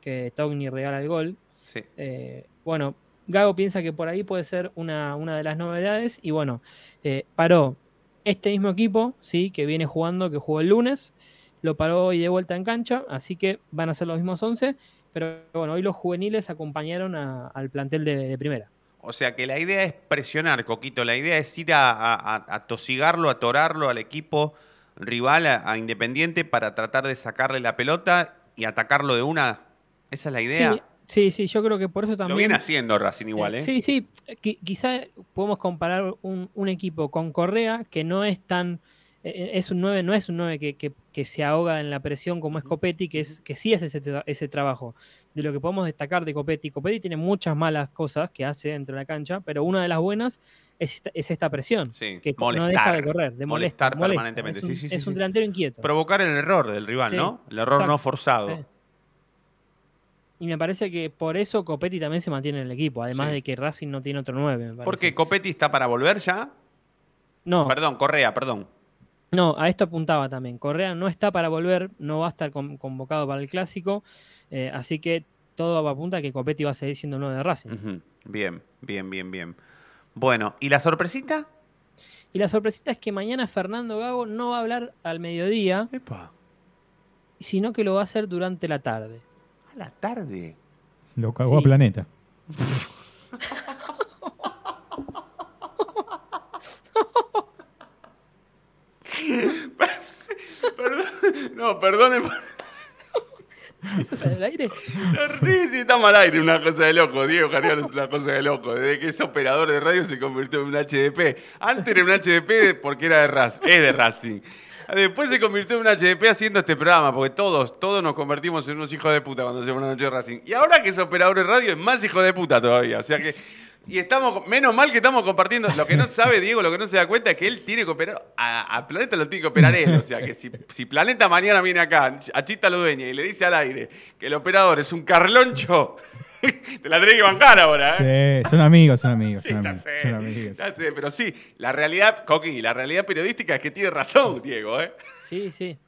Speaker 4: que Togni regala el gol.
Speaker 2: sí.
Speaker 4: Bueno, Gago piensa que por ahí puede ser una, una de las novedades y bueno, eh, paró este mismo equipo, sí, que viene jugando, que jugó el lunes, lo paró hoy de vuelta en cancha, así que van a ser los mismos 11, pero bueno, hoy los juveniles acompañaron a- al plantel de, de primera.
Speaker 2: O sea que la idea es presionar, Coquito. La idea es ir a, a- a- tosigarlo, a torarlo al equipo rival, a, a Independiente, para tratar de sacarle la pelota y atacarlo de una. Esa es la idea.
Speaker 4: Sí, sí, sí, yo creo que por eso también...
Speaker 2: Lo viene haciendo Racing igual, ¿eh?
Speaker 4: Sí, sí. qui- Quizá podemos comparar un, un equipo con Correa que no es tan. eh, Es un 9, no es un 9 que, que- que se ahoga en la presión como es Copetti, que, es, que sí hace ese, ese trabajo. De lo que podemos destacar de Copetti. Copetti tiene muchas malas cosas que hace dentro de la cancha, pero una de las buenas es esta, es esta presión.
Speaker 2: Sí,
Speaker 4: que no
Speaker 2: molestar.
Speaker 4: deja de correr, de
Speaker 2: Molestar
Speaker 4: molestar. molesta.
Speaker 2: permanentemente,
Speaker 4: Es un,
Speaker 2: sí, sí, sí,
Speaker 4: es un delantero inquieto.
Speaker 2: Provocar el error del rival, ¿no? El error no forzado.
Speaker 4: Y me parece que por eso Copetti también se mantiene en el equipo, además
Speaker 2: Sí.
Speaker 4: de que Racing no tiene otro 9. me parece.
Speaker 2: Porque Copetti está para volver ya.
Speaker 4: No,
Speaker 2: Perdón, Correa, perdón.
Speaker 4: No, a esto apuntaba también. Correa no está para volver, no va a estar con- convocado para el clásico, eh, así que todo apunta a que Copetti va a seguir siendo 9 de Racing.
Speaker 2: Bien, bien, bien, bien. Bueno, ¿y la sorpresita?
Speaker 4: Y la sorpresita es que mañana Fernando Gago no va a hablar al mediodía, sino que lo va a hacer durante la tarde.
Speaker 2: A la tarde.
Speaker 3: Lo cagó a. Planeta. <laughs>
Speaker 2: No, perdone.
Speaker 4: ¿Eso está en el aire?
Speaker 2: Sí, sí, está mal aire, una cosa de loco. Diego Carrión es una cosa de loco. Desde que es operador de radio se convirtió en un HDP. Antes era un HDP porque era de Racing. Es de Racing. <laughs> Después se convirtió en un HDP haciendo este programa, porque todos, todos nos convertimos en unos hijos de puta cuando hacemos una noche de Racing. Y ahora que es operador de radio es más hijo de puta todavía. O sea que. Y estamos, menos mal que estamos compartiendo. Lo que no sabe Diego, lo que no se da cuenta es que él tiene que operar. A, Planeta lo tiene que operar él. O sea que si, si Planeta mañana viene acá, a Chita Ludeña, y le dice al aire que el operador es un carloncho. <laughs> Te la tenés que bancar ahora,
Speaker 3: ¿eh? Sí, son amigos, son amigos.
Speaker 2: Sí,
Speaker 3: son,
Speaker 2: ya
Speaker 3: amigos,
Speaker 2: sé,
Speaker 3: son amigos.
Speaker 2: ya sé, pero sí, la realidad, Coqui, la realidad periodística es que tiene razón, Diego, ¿eh?
Speaker 4: Sí, sí.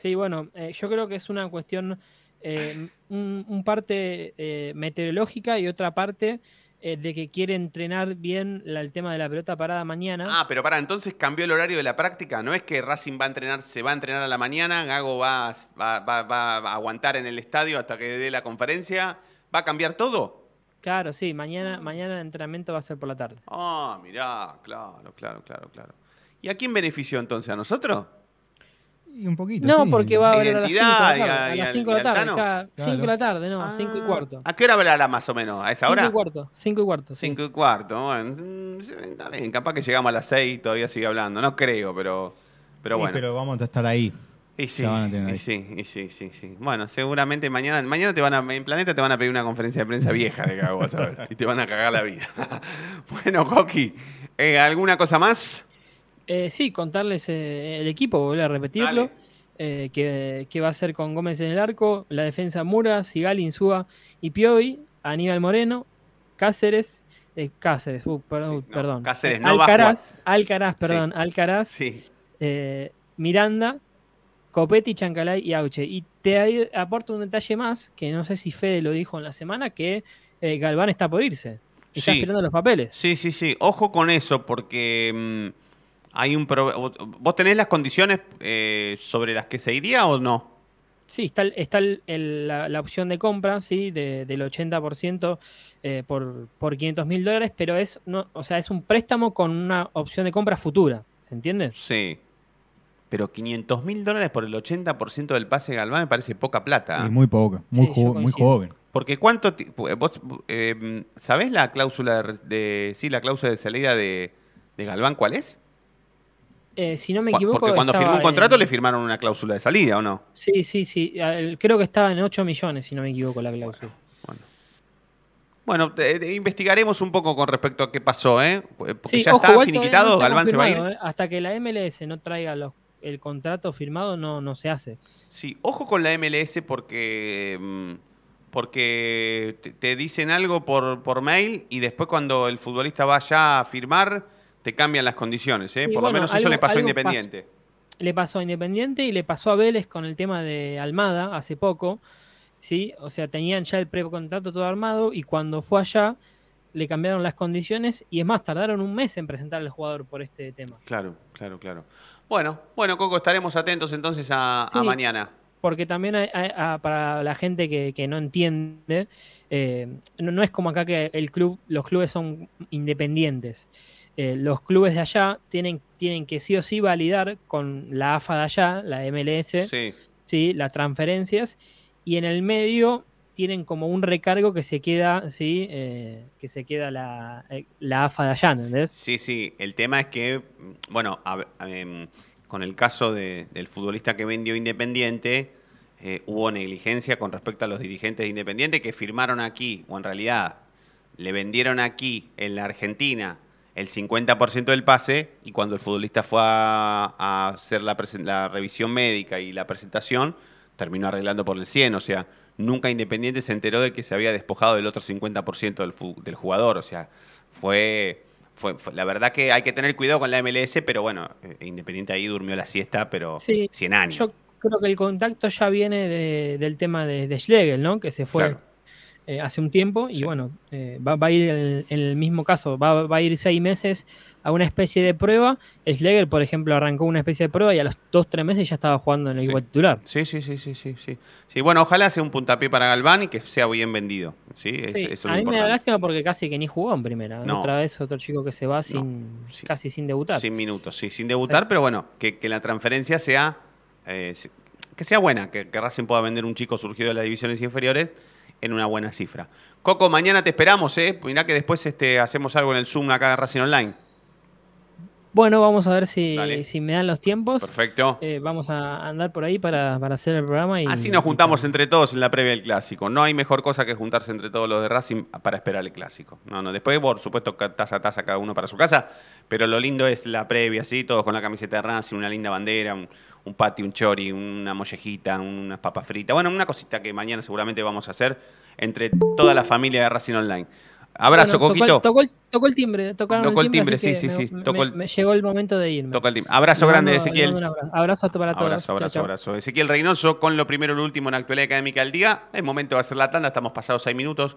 Speaker 4: Sí, bueno, eh, yo creo que es una cuestión, eh, un, un parte eh, meteorológica y otra parte eh, de que quiere entrenar bien la- el tema de la pelota parada mañana.
Speaker 2: Ah, pero para, entonces cambió el horario de la práctica. No es que Racing va a entrenar, se va a entrenar a la mañana, Gago va, va, va- va a aguantar en el estadio hasta que dé la conferencia. ¿Va a cambiar todo?
Speaker 4: Claro, sí, mañana, mañana el entrenamiento va a ser por la tarde.
Speaker 2: Ah, mirá, claro, claro, claro, claro. ¿Y a quién benefició entonces? ¿A nosotros?
Speaker 3: Y un poquito.
Speaker 4: No,
Speaker 3: sí.
Speaker 4: porque va a haber a las 5 de la tarde.
Speaker 2: a-
Speaker 4: las
Speaker 2: al-
Speaker 4: 5 de la tarde,
Speaker 2: Tano.
Speaker 4: cada 5 de la tarde, no, 5 y cuarto.
Speaker 2: ¿A qué hora hablará más o menos? ¿A esa
Speaker 4: 5
Speaker 2: hora?
Speaker 4: y cuarto, 5 y cuarto. sí.
Speaker 2: Cinco y cuarto. Bueno, mm, está bien, capaz que llegamos a las seis y todavía sigue hablando. No creo, pero, pero
Speaker 3: Sí,
Speaker 2: bueno.
Speaker 3: pero vamos a estar ahí.
Speaker 2: Y sí,
Speaker 3: La van a tener
Speaker 2: y sí, y sí, sí, sí. Bueno, seguramente mañana, mañana te van a, en Planeta te van a pedir una conferencia de prensa vieja de Gago, vas a ver. Y te van a cagar la vida. <laughs> bueno, Coqui, eh, ¿alguna cosa más?
Speaker 4: Eh, sí, contarles eh, el equipo, volver a repetirlo. eh, que, que va a ser con Gómez en el arco, la defensa Mura, Sigal, Insúa y Piovi, Aníbal Moreno, Cáceres, eh, Cáceres, uh, perdón, perdón.
Speaker 2: Cáceres
Speaker 4: Eh,
Speaker 2: no va a
Speaker 4: Alcaraz. Alcaraz, perdón,
Speaker 2: Sí.
Speaker 4: Alcaraz,
Speaker 2: Sí.
Speaker 4: eh, Miranda, Copetti, Chancalay y Auche. Y te aporto un detalle más, que no sé si Fede lo dijo en la semana, que eh, Galván está por irse. Está
Speaker 2: Sí.
Speaker 4: esperando los papeles.
Speaker 2: Sí, sí, sí. Ojo con eso, porque mm, hay un pro- ¿Vos tenés las condiciones eh, sobre las que se iría o no?
Speaker 4: Sí, está, está el- el- la, la opción de compra, sí, de- del 80% eh, por, por 500 mil dólares, pero es, no, o sea, es un préstamo con una opción de compra futura, ¿se entiende?
Speaker 2: Sí. Pero 500 mil dólares por el 80% del pase de Galván me parece poca plata.
Speaker 3: Y muy poco, muy,
Speaker 4: Sí,
Speaker 3: jo- muy joven.
Speaker 2: Porque cuánto ti- vos eh, ¿sabés la cláusula de, sí, la cláusula de salida de, de Galván cuál es?
Speaker 4: Eh, si no me equivoco.
Speaker 2: Porque cuando firmó un contrato
Speaker 4: en-
Speaker 2: le firmaron una cláusula de salida, ¿o no?
Speaker 4: Sí, sí, sí. eh, Creo que estaba en 8 millones, si no me equivoco, la cláusula.
Speaker 2: Bueno, te- te investigaremos un poco con respecto a qué pasó, ¿eh? Porque
Speaker 4: Sí,
Speaker 2: ya
Speaker 4: ojo,
Speaker 2: está finiquitado,
Speaker 4: no
Speaker 2: Galván se va a ir.
Speaker 4: eh. Hasta que la MLS no traiga los- el contrato firmado, no, no se hace.
Speaker 2: Sí, ojo con la MLS porque, mm, porque te, dicen algo por, por mail y después cuando el futbolista vaya a firmar te cambian las condiciones. ¿eh? Por
Speaker 4: bueno,
Speaker 2: lo menos eso le pasó a Independiente.
Speaker 4: le pasó a Independiente y le pasó a Vélez con el tema de Almada hace poco. ¿sí? O sea, tenían ya el precontrato todo armado y cuando fue allá le cambiaron las condiciones y es más, tardaron un mes en presentar al jugador por este tema.
Speaker 2: Claro, claro, claro. Bueno, bueno, Coco, estaremos atentos entonces a, mañana.
Speaker 4: Porque también hay- para la gente que, que no entiende, eh, no, no es como acá que el club, los clubes son independientes. Eh, los clubes de allá tienen, tienen que sí o sí validar con la AFA de allá, la MLS,
Speaker 2: Sí.
Speaker 4: ¿sí? las transferencias, y en el medio tienen como un recargo que se queda, ¿sí? Eh, que se queda la, eh, la AFA de allá, ¿entendés?
Speaker 2: Sí, sí. El tema es que, bueno, em, con el caso de- del futbolista que vendió Independiente, eh, hubo negligencia con respecto a los dirigentes de Independiente que firmaron aquí, o en realidad le vendieron aquí, en la Argentina, el 50% del pase, y cuando el futbolista fue a, hacer la, la revisión médica y la presentación, terminó arreglando por el 100, o sea, nunca Independiente se enteró de que se había despojado del otro 50% del, del jugador, o sea, fue, fue, fue- La verdad que hay que tener cuidado con la MLS, pero bueno, eh, Independiente ahí durmió la siesta, pero
Speaker 4: Sí,
Speaker 2: 100 años.
Speaker 4: Yo creo que el contacto ya viene de- del tema de, de Schlegel, ¿no? Que se fue
Speaker 2: Claro.
Speaker 4: eh, hace un tiempo y bueno, eh, va, va a ir en, en el mismo caso, va, va a ir seis meses a una especie de prueba. Schlegel, por ejemplo, arrancó una especie de prueba y a los dos, tres meses ya estaba jugando en el equipo titular.
Speaker 2: Sí, sí, sí, sí, sí, sí. Sí, bueno, ojalá sea un puntapié para Galván y que sea bien vendido. Sí, Es-
Speaker 4: Sí,
Speaker 2: eso
Speaker 4: a mí me da lástima porque casi que ni jugó en primera.
Speaker 2: No.
Speaker 4: Otra vez otro chico que se va sin casi sin debutar.
Speaker 2: Sin minutos, sí, sin debutar, pero bueno, que, que la transferencia sea eh, que sea buena, que, que Racing pueda vender un chico surgido de las divisiones inferiores en una buena cifra. Coco, mañana te esperamos, ¿eh? Mirá que después este, hacemos algo en el Zoom acá de Racing Online.
Speaker 4: Bueno, vamos a ver si, si me dan los tiempos.
Speaker 2: Perfecto.
Speaker 4: Eh, vamos a andar por ahí para, hacer el programa. Y,
Speaker 2: Así nos juntamos entre todos en la previa del clásico. No hay mejor cosa que juntarse entre todos los de Racing para esperar el clásico. No, no. Después, por supuesto, taza a taza cada uno para su casa. Pero lo lindo es la previa, así, todos con la camiseta de Racing, una linda bandera, un, un patio, un chori, una mollejita, unas papas fritas. Bueno, una cosita que mañana seguramente vamos a hacer entre toda la familia de Racing Online. Abrazo, Coquito.
Speaker 4: Tocó el, timbre.
Speaker 2: Tocó el timbre, sí, sí, sí.
Speaker 4: Me, llegó el momento de irme.
Speaker 2: Tocó el timbre. Abrazo grande, Ezequiel.
Speaker 4: abrazo. abrazo para todos.
Speaker 2: Abrazo, abrazo, abrazo. Ezequiel Reynoso con lo primero y lo último en la actualidad académica del día. El momento va a ser la tanda, estamos pasados seis minutos.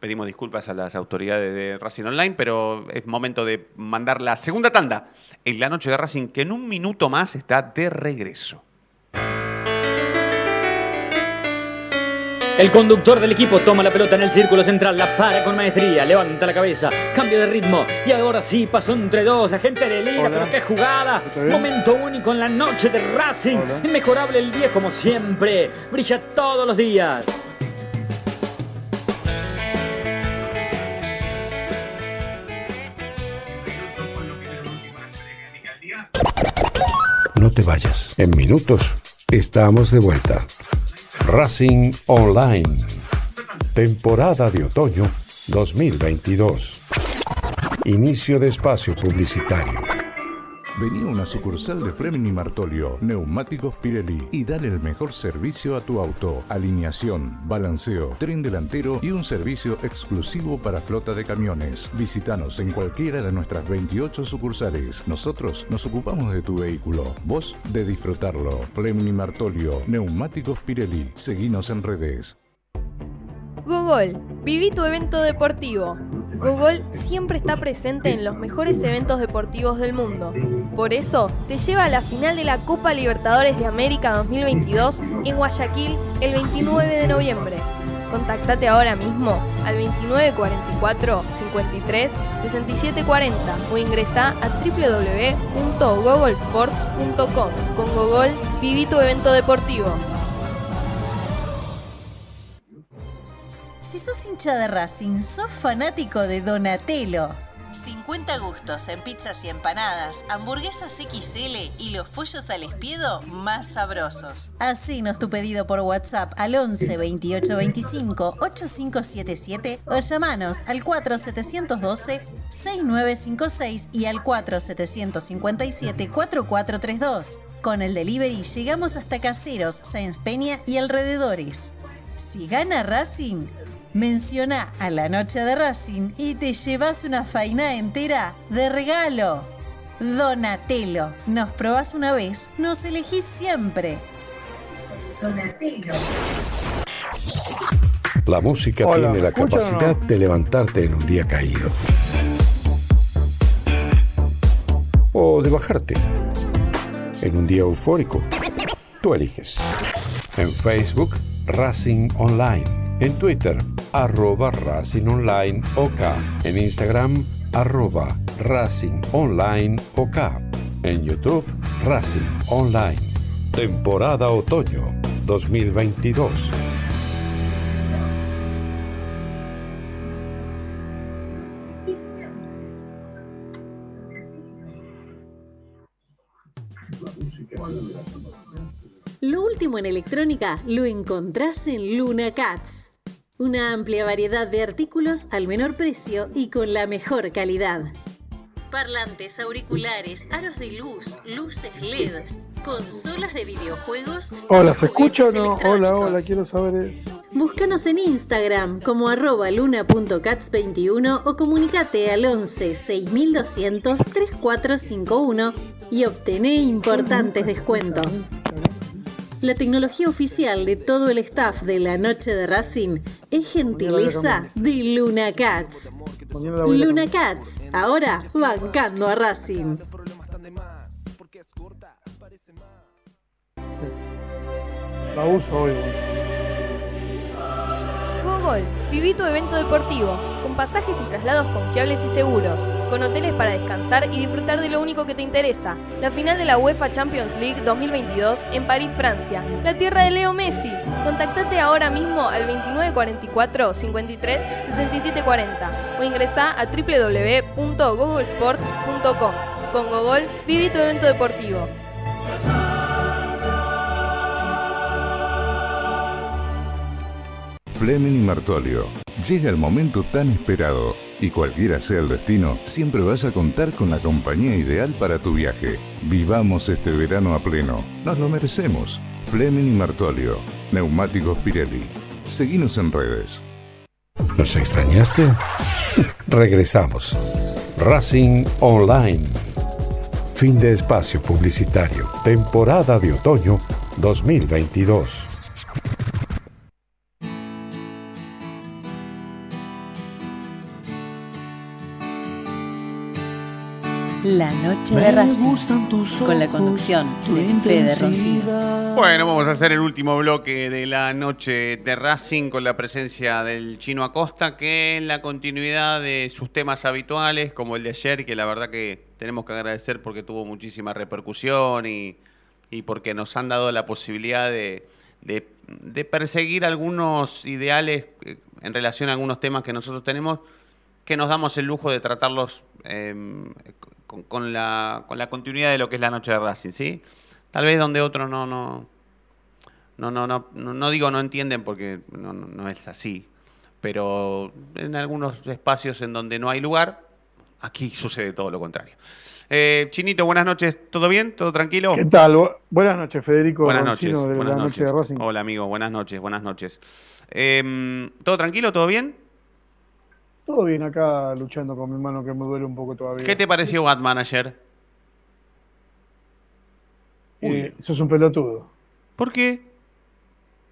Speaker 2: Pedimos disculpas a las autoridades de Racing Online, pero es momento de mandar la segunda tanda en la noche de Racing, que en un minuto más está de regreso.
Speaker 14: El conductor del equipo toma la pelota en el círculo central, la para con maestría, levanta la cabeza, cambio de ritmo y ahora sí pasó entre dos, la gente de Lira, pero qué jugada, momento único en la noche de Racing, inmejorable el día como siempre, brilla todos los días.
Speaker 8: No te vayas, en minutos estamos de vuelta. Racing Online. Temporada de otoño 2022. Inicio de espacio publicitario.
Speaker 9: Vení a una sucursal de Fleming Martolio, Neumáticos Pirelli, y dale el mejor servicio a tu auto. Alineación, balanceo, tren delantero y un servicio exclusivo para flota de camiones. Visítanos en cualquiera de nuestras 28 sucursales. Nosotros nos ocupamos de tu vehículo, vos de disfrutarlo. Fleming y Martolio, Neumáticos Pirelli. Seguinos en redes.
Speaker 15: Google, viví tu evento deportivo. Google siempre está presente en los mejores eventos deportivos del mundo. Por eso, te lleva a la final de la Copa Libertadores de América 2022 en Guayaquil el 29 de noviembre. Contactate ahora mismo al 2944 53 6740 o ingresa a www.googlesports.com. Con Google, viví tu evento deportivo.
Speaker 7: Si sos hincha de Racing, sos fanático de Donatello. 50 gustos en pizzas y empanadas, hamburguesas XL y los pollos al espiedo más sabrosos. Hacenos tu pedido por WhatsApp al 11 28 25 8577 o llamanos al 4712 6956 y al 4757 4432. Con el delivery llegamos hasta Caseros, Sáenz Peña y alrededores. Si gana Racing, Menciona a la noche de Racing y te llevas una faina entera de regalo. Donatello, nos probás una vez, nos elegís siempre. Donatello.
Speaker 8: La música tiene la capacidad de levantarte en un día caído. O de bajarte. En un día eufórico. Tú eliges. En Facebook, Racing Online. En Twitter, arroba Racing Online OK. En Instagram, arroba Racing Online OK. En YouTube, Racing Online. Temporada Otoño 2022.
Speaker 7: Lo último en electrónica lo encontrás en Luna Cats. Una amplia variedad de artículos al menor precio y con la mejor calidad. Parlantes, auriculares, aros de luz, luces LED, consolas de videojuegos.
Speaker 16: Hola, ¿se escucha o no? Hola, hola, quiero saber eso.
Speaker 7: Búscanos en Instagram como arroba luna.cats21 o comunicate al 11 6200 3451 y obtené importantes descuentos. La tecnología oficial de todo el staff de la noche de Racing es gentileza de Luna Cats. Luna Cats, ahora bancando a Racing.
Speaker 16: La uso hoy.
Speaker 15: Google, tu evento deportivo, con pasajes y traslados confiables y seguros, con hoteles para descansar y disfrutar de lo único que te interesa, la final de la UEFA Champions League 2022 en París, Francia, la tierra de Leo Messi. Contactate ahora mismo al 2944 53 67 40 o ingresa a www.googlesports.com. Con Gogol, viví tu evento deportivo.
Speaker 9: Fleming y Martolio. Llega el momento tan esperado y cualquiera sea el destino, siempre vas a contar con la compañía ideal para tu viaje. Vivamos este verano a pleno. Nos lo merecemos. Fleming y Martolio. Neumáticos Pirelli. Seguinos en redes.
Speaker 8: ¿Nos extrañaste? <laughs> Regresamos. Racing Online. Fin de espacio publicitario. Temporada de otoño 2022.
Speaker 17: La noche de Racing. Con la conducción de Fede Roncino.
Speaker 2: Bueno, vamos a hacer el último bloque de la noche de Racing con la presencia del Chino Acosta, que en la continuidad de sus temas habituales, como el de ayer, que la verdad que tenemos que agradecer porque tuvo muchísima repercusión y, porque nos han dado la posibilidad de, de perseguir algunos ideales eh, en relación a algunos temas que nosotros tenemos, que nos damos el lujo de tratarlos eh, con, la, con la continuidad de lo que es la noche de Racing, ¿sí? Tal vez donde otros no, no, no, no, no, no digo no entienden porque no, no, es así, pero en algunos espacios en donde no hay lugar, aquí <laughs> sucede todo lo contrario. Eh, Chinito, buenas noches, ¿todo bien? ¿Todo tranquilo?
Speaker 16: ¿Qué tal? buenas noches, Federico.
Speaker 2: Buenas noches. buenas noches. Hola, amigo, buenas noches, buenas noches. Em, ¿Todo tranquilo? ¿Todo bien?
Speaker 16: Todo bien acá luchando con mi mano que me duele un poco todavía.
Speaker 2: ¿Qué te pareció Batman ayer?
Speaker 16: Eh, sos un pelotudo.
Speaker 2: ¿Por qué?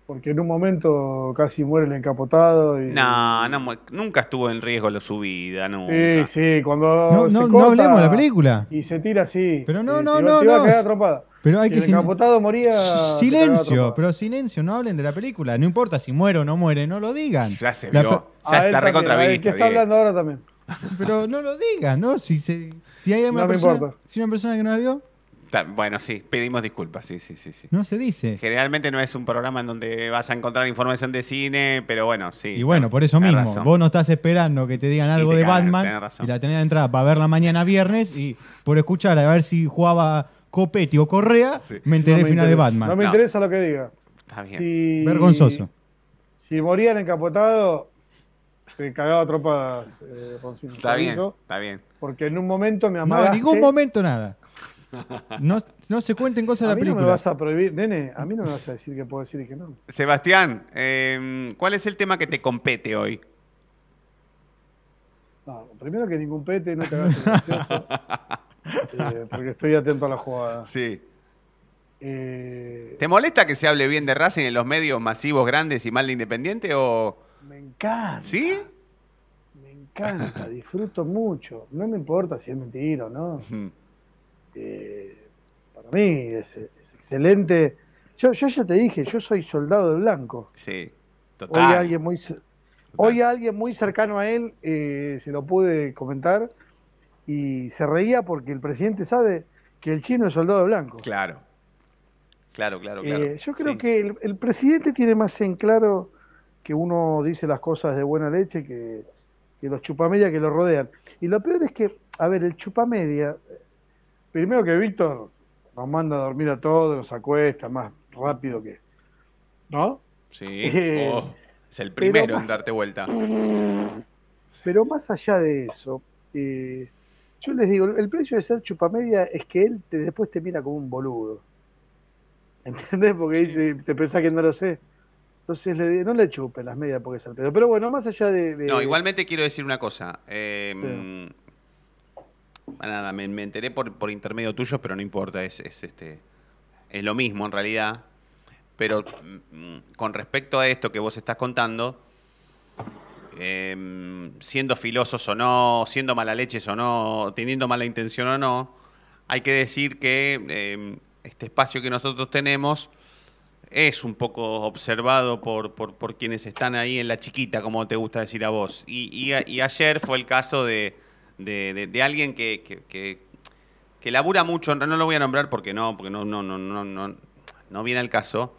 Speaker 16: Porque en un momento casi muere el encapotado. Y,
Speaker 2: no, no, nunca estuvo en riesgo su vida, nunca.
Speaker 16: Sí, sí, cuando.
Speaker 3: No, no, no hablemos de la película.
Speaker 16: Y se tira así.
Speaker 3: Pero no, no, no. no. Pero hay que
Speaker 16: el encapotado moría.
Speaker 3: Silencio, pero silencio, no hablen de la película. No importa si muere o no muere, no lo digan.
Speaker 2: Ya se vio, ya está recontravista.
Speaker 16: que está hablando ahora también. <laughs>
Speaker 3: Pero no lo digan, ¿no? Si, se, si hay una, persona, si una persona que no la vio.
Speaker 2: Bueno, sí, pedimos disculpas, sí, sí, sí, sí.
Speaker 3: No se dice.
Speaker 2: Generalmente no es un programa en donde vas a encontrar información de cine, pero bueno, sí.
Speaker 3: Y bueno, por eso mismo, vos no estás esperando que te digan algo de Batman y la tenés entrada para verla mañana viernes y por escuchar a ver si jugaba Copetti o Correa, me enteré el final de Batman.
Speaker 16: No me interesa lo que diga.
Speaker 2: Está bien.
Speaker 3: Vergonzoso.
Speaker 16: Si morían encapotado, se cagaba tropas. Eh,
Speaker 2: está bien, está bien.
Speaker 16: Porque en un momento me amagaste.
Speaker 3: No, en ningún momento nada. <laughs> No, no se cuenten cosas de la película.
Speaker 16: A mí no me vas a prohibir, nene, a mí no me vas a decir que puedo decir y que no.
Speaker 2: Sebastián, eh, ¿cuál es el tema que te compete hoy?
Speaker 16: No, primero que ningún pete, no te hagas gracioso. <laughs> Eh, porque estoy atento a la jugada.
Speaker 2: Sí. Eh, ¿Te molesta que se hable bien de Racing en los medios masivos, grandes y mal de Independiente o...?
Speaker 16: Me encanta.
Speaker 2: ¿Sí?
Speaker 16: Me encanta, <laughs> disfruto mucho. No me importa si es mentira o no. Eh, para mí es, excelente. Yo, yo, ya te dije, yo soy soldado de blanco.
Speaker 2: Sí, total.
Speaker 16: Hoy alguien muy, Hoy alguien muy cercano a él se lo pude comentar y se reía porque el presidente sabe que el chino es soldado blanco.
Speaker 2: Claro, claro, claro, eh, claro.
Speaker 16: yo creo que el, presidente tiene más en claro que uno dice las cosas de buena leche que, que los chupamedia que lo rodean. Y lo peor es que, a ver, el chupamedia, primero que Víctor nos manda a dormir a todos, nos acuesta más rápido que... ¿No?
Speaker 2: Sí, eh, oh, es el primero en darte vuelta. <clears throat>
Speaker 16: Pero más allá de eso, eh, yo les digo, el precio de ser chupamedia es que él te, después te mira como un boludo. ¿Entendés? Porque dice, te pensás que no lo sé. Entonces le, no le chupen las medias porque es al pedo. Pero bueno, más allá de.
Speaker 2: No, igualmente quiero decir una cosa. Eh, Nada, me, enteré por, por, intermedio tuyo, pero no importa, es, es, este, es lo mismo en realidad. Pero mm, con respecto a esto que vos estás contando, Em, siendo filosos o no, siendo mala leches o no, teniendo mala intención o no, hay que decir que em, este espacio que nosotros tenemos es un poco observado por, por, quienes están ahí en la chiquita, como te gusta decir a vos. Y, ayer fue el caso de, de, alguien que, que, labura mucho, no lo voy a nombrar porque no, porque no, no, no, no, no, no viene al caso,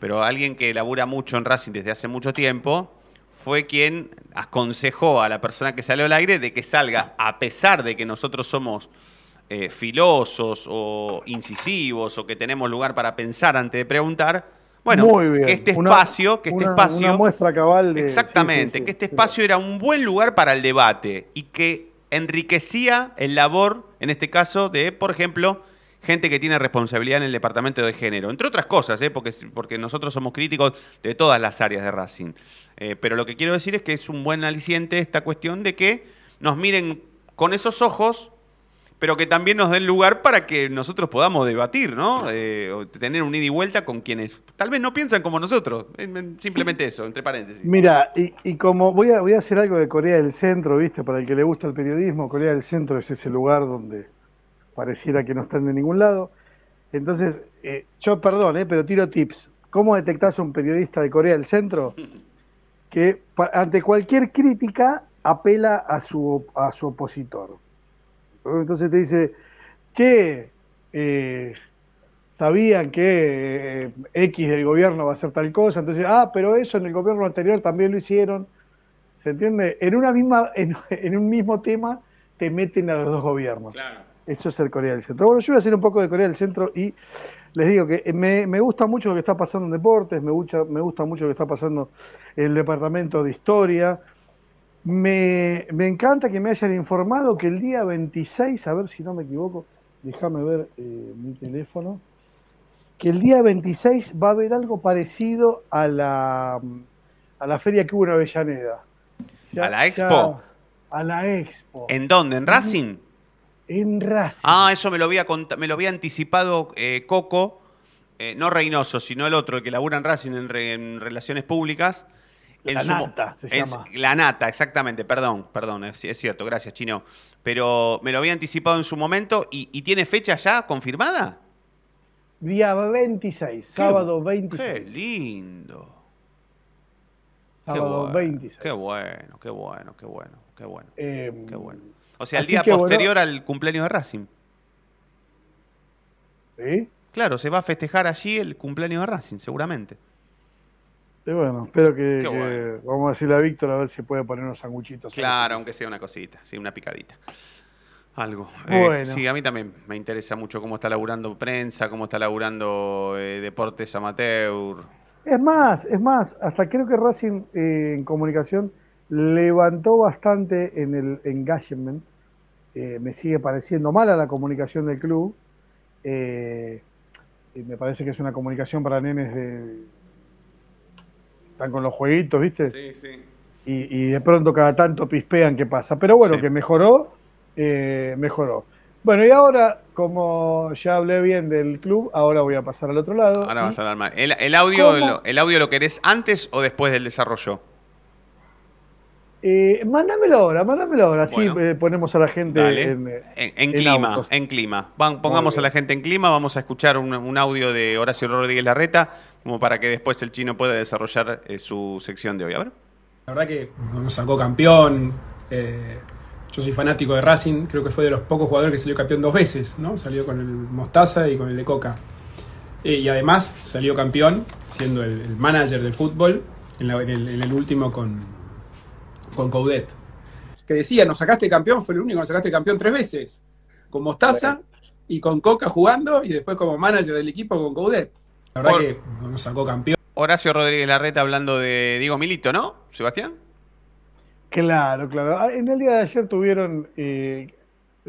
Speaker 2: pero alguien que labura mucho en Racing desde hace mucho tiempo fue quien aconsejó a la persona que salió al aire de que salga, a pesar de que nosotros somos eh, filosos o incisivos o que tenemos lugar para pensar antes de preguntar, bueno, que este espacio, que este espacio,
Speaker 16: una muestra cabal de,
Speaker 2: exactamente, que este espacio era un buen lugar para el debate y que enriquecía el labor, en este caso, de, por ejemplo, gente que tiene responsabilidad en el departamento de género, entre otras cosas, ¿eh? porque, porque nosotros somos críticos de todas las áreas de Racing. Eh, pero lo que quiero decir es que es un buen aliciente esta cuestión de que nos miren con esos ojos, pero que también nos den lugar para que nosotros podamos debatir, ¿no? Eh, tener un ida y vuelta con quienes tal vez no piensan como nosotros. Simplemente eso, entre paréntesis.
Speaker 16: Mira, y, y como voy a, voy a hacer algo de Corea del Centro, ¿viste? Para el que le gusta el periodismo, Corea del Centro es ese lugar donde pareciera que no están de ningún lado. Entonces, eh, yo perdón, eh, pero tiro tips. ¿Cómo detectás a un periodista de Corea del Centro <laughs> que ante cualquier crítica apela a su, a su opositor? Entonces te dice, che, eh, sabían que X del gobierno va a hacer tal cosa, entonces, ah, pero eso en el gobierno anterior también lo hicieron. ¿Se entiende? En, una misma, en, en un mismo tema te meten a los dos gobiernos. Claro. Eso es el Corea del Centro. Bueno, yo voy a hacer un poco de Corea del Centro y les digo que me, gusta mucho lo que está pasando en deportes, me gusta, me gusta mucho lo que está pasando en el departamento de historia. Me, encanta que me hayan informado que el día 26, a ver si no me equivoco, déjame ver eh, mi teléfono, que el día 26 va a haber algo parecido a la, a la feria que hubo en Avellaneda.
Speaker 2: ¿A la Expo?
Speaker 16: a la Expo.
Speaker 2: ¿En dónde? ¿En Racing?
Speaker 16: En Racing.
Speaker 2: Ah, eso me lo había, me lo había anticipado eh, Coco, eh, no Reynoso, sino el otro, el que labura en Racing en, Relaciones Públicas.
Speaker 16: la Nata, se llama.
Speaker 2: La Nata, exactamente, perdón, perdón, es, cierto, gracias, Chino. Pero me lo había anticipado en su momento y, tiene fecha ya confirmada.
Speaker 16: Día 26, sábado 26.
Speaker 2: Qué lindo.
Speaker 16: Sábado 26.
Speaker 2: Qué bueno, qué bueno, qué bueno, qué bueno. Em, qué bueno. O sea, el día posterior al cumpleaños de Racing.
Speaker 16: ¿Sí?
Speaker 2: Claro, se va a festejar allí el cumpleaños de Racing, seguramente.
Speaker 16: Sí, bueno, espero que, vamos a decirle a Víctor a ver si puede poner unos sanguchitos.
Speaker 2: Claro, aunque sea una cosita, sí, una picadita. Algo. Eh, sí, a mí también me interesa mucho cómo está laburando prensa, cómo está laburando eh, deportes amateur.
Speaker 16: Es más, es más, hasta creo que Racing eh, en comunicación levantó bastante en el engagement. Eh, me sigue pareciendo mala la comunicación del club. Eh, y me parece que es una comunicación para nenes de. Están con los jueguitos, ¿viste?
Speaker 2: Sí, sí.
Speaker 16: Y, de pronto cada tanto pispean qué pasa. Pero bueno, que mejoró, eh, mejoró. Bueno, y ahora, como ya hablé bien del club, ahora voy a pasar al otro lado.
Speaker 2: Ahora vas a hablar más. ¿El, audio, ¿El audio lo querés antes o después del desarrollo?
Speaker 16: Eh, mándamelo ahora, mándamelo ahora, así eh, ponemos a la gente en,
Speaker 2: en, clima. En clima. pongamos a la gente en clima, vamos a escuchar un, audio de Horacio Rodríguez Larreta, como para que después el chino pueda desarrollar eh, su sección de hoy. A ver.
Speaker 18: La verdad que nos sacó campeón. Eh, yo soy fanático de Racing, creo que fue de los pocos jugadores que salió campeón dos veces, ¿no? Salió con el Mostaza y con el de Coca. y además salió campeón siendo el, manager del fútbol en el último con, con Coudet. Que decía, nos sacaste campeón, fue el único que nos sacaste campeón tres veces. Con Mostaza y con Coca jugando y después como manager del equipo con Coudet. La verdad que nos sacó campeón.
Speaker 2: Horacio Rodríguez Larreta hablando de Diego Milito, ¿no, Sebastián?
Speaker 16: Claro, claro. Ah, en el día de ayer tuvieron. Eh,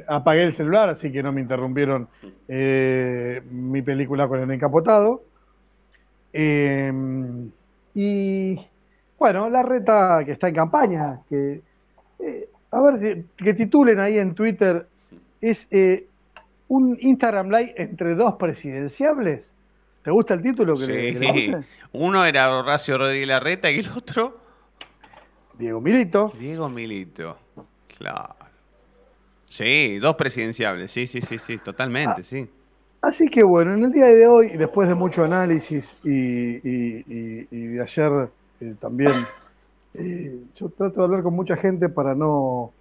Speaker 16: apagué el celular, así que no me interrumpieron eh, mi película con el encapotado. Eh, y bueno, la reta que está en campaña, que eh, a ver si que titulen ahí en Twitter es eh, un Instagram Live entre dos presidenciables. ¿Te gusta el título que
Speaker 2: sí. <laughs> Uno era Horacio Rodríguez Larreta y el otro
Speaker 16: Diego Milito.
Speaker 2: Diego Milito, claro. Sí, dos presidenciables, sí, sí, sí, sí, totalmente, ah, sí.
Speaker 16: Así que bueno, en el día de hoy, después de mucho análisis y de ayer eh, también eh, yo trato de hablar con mucha gente para no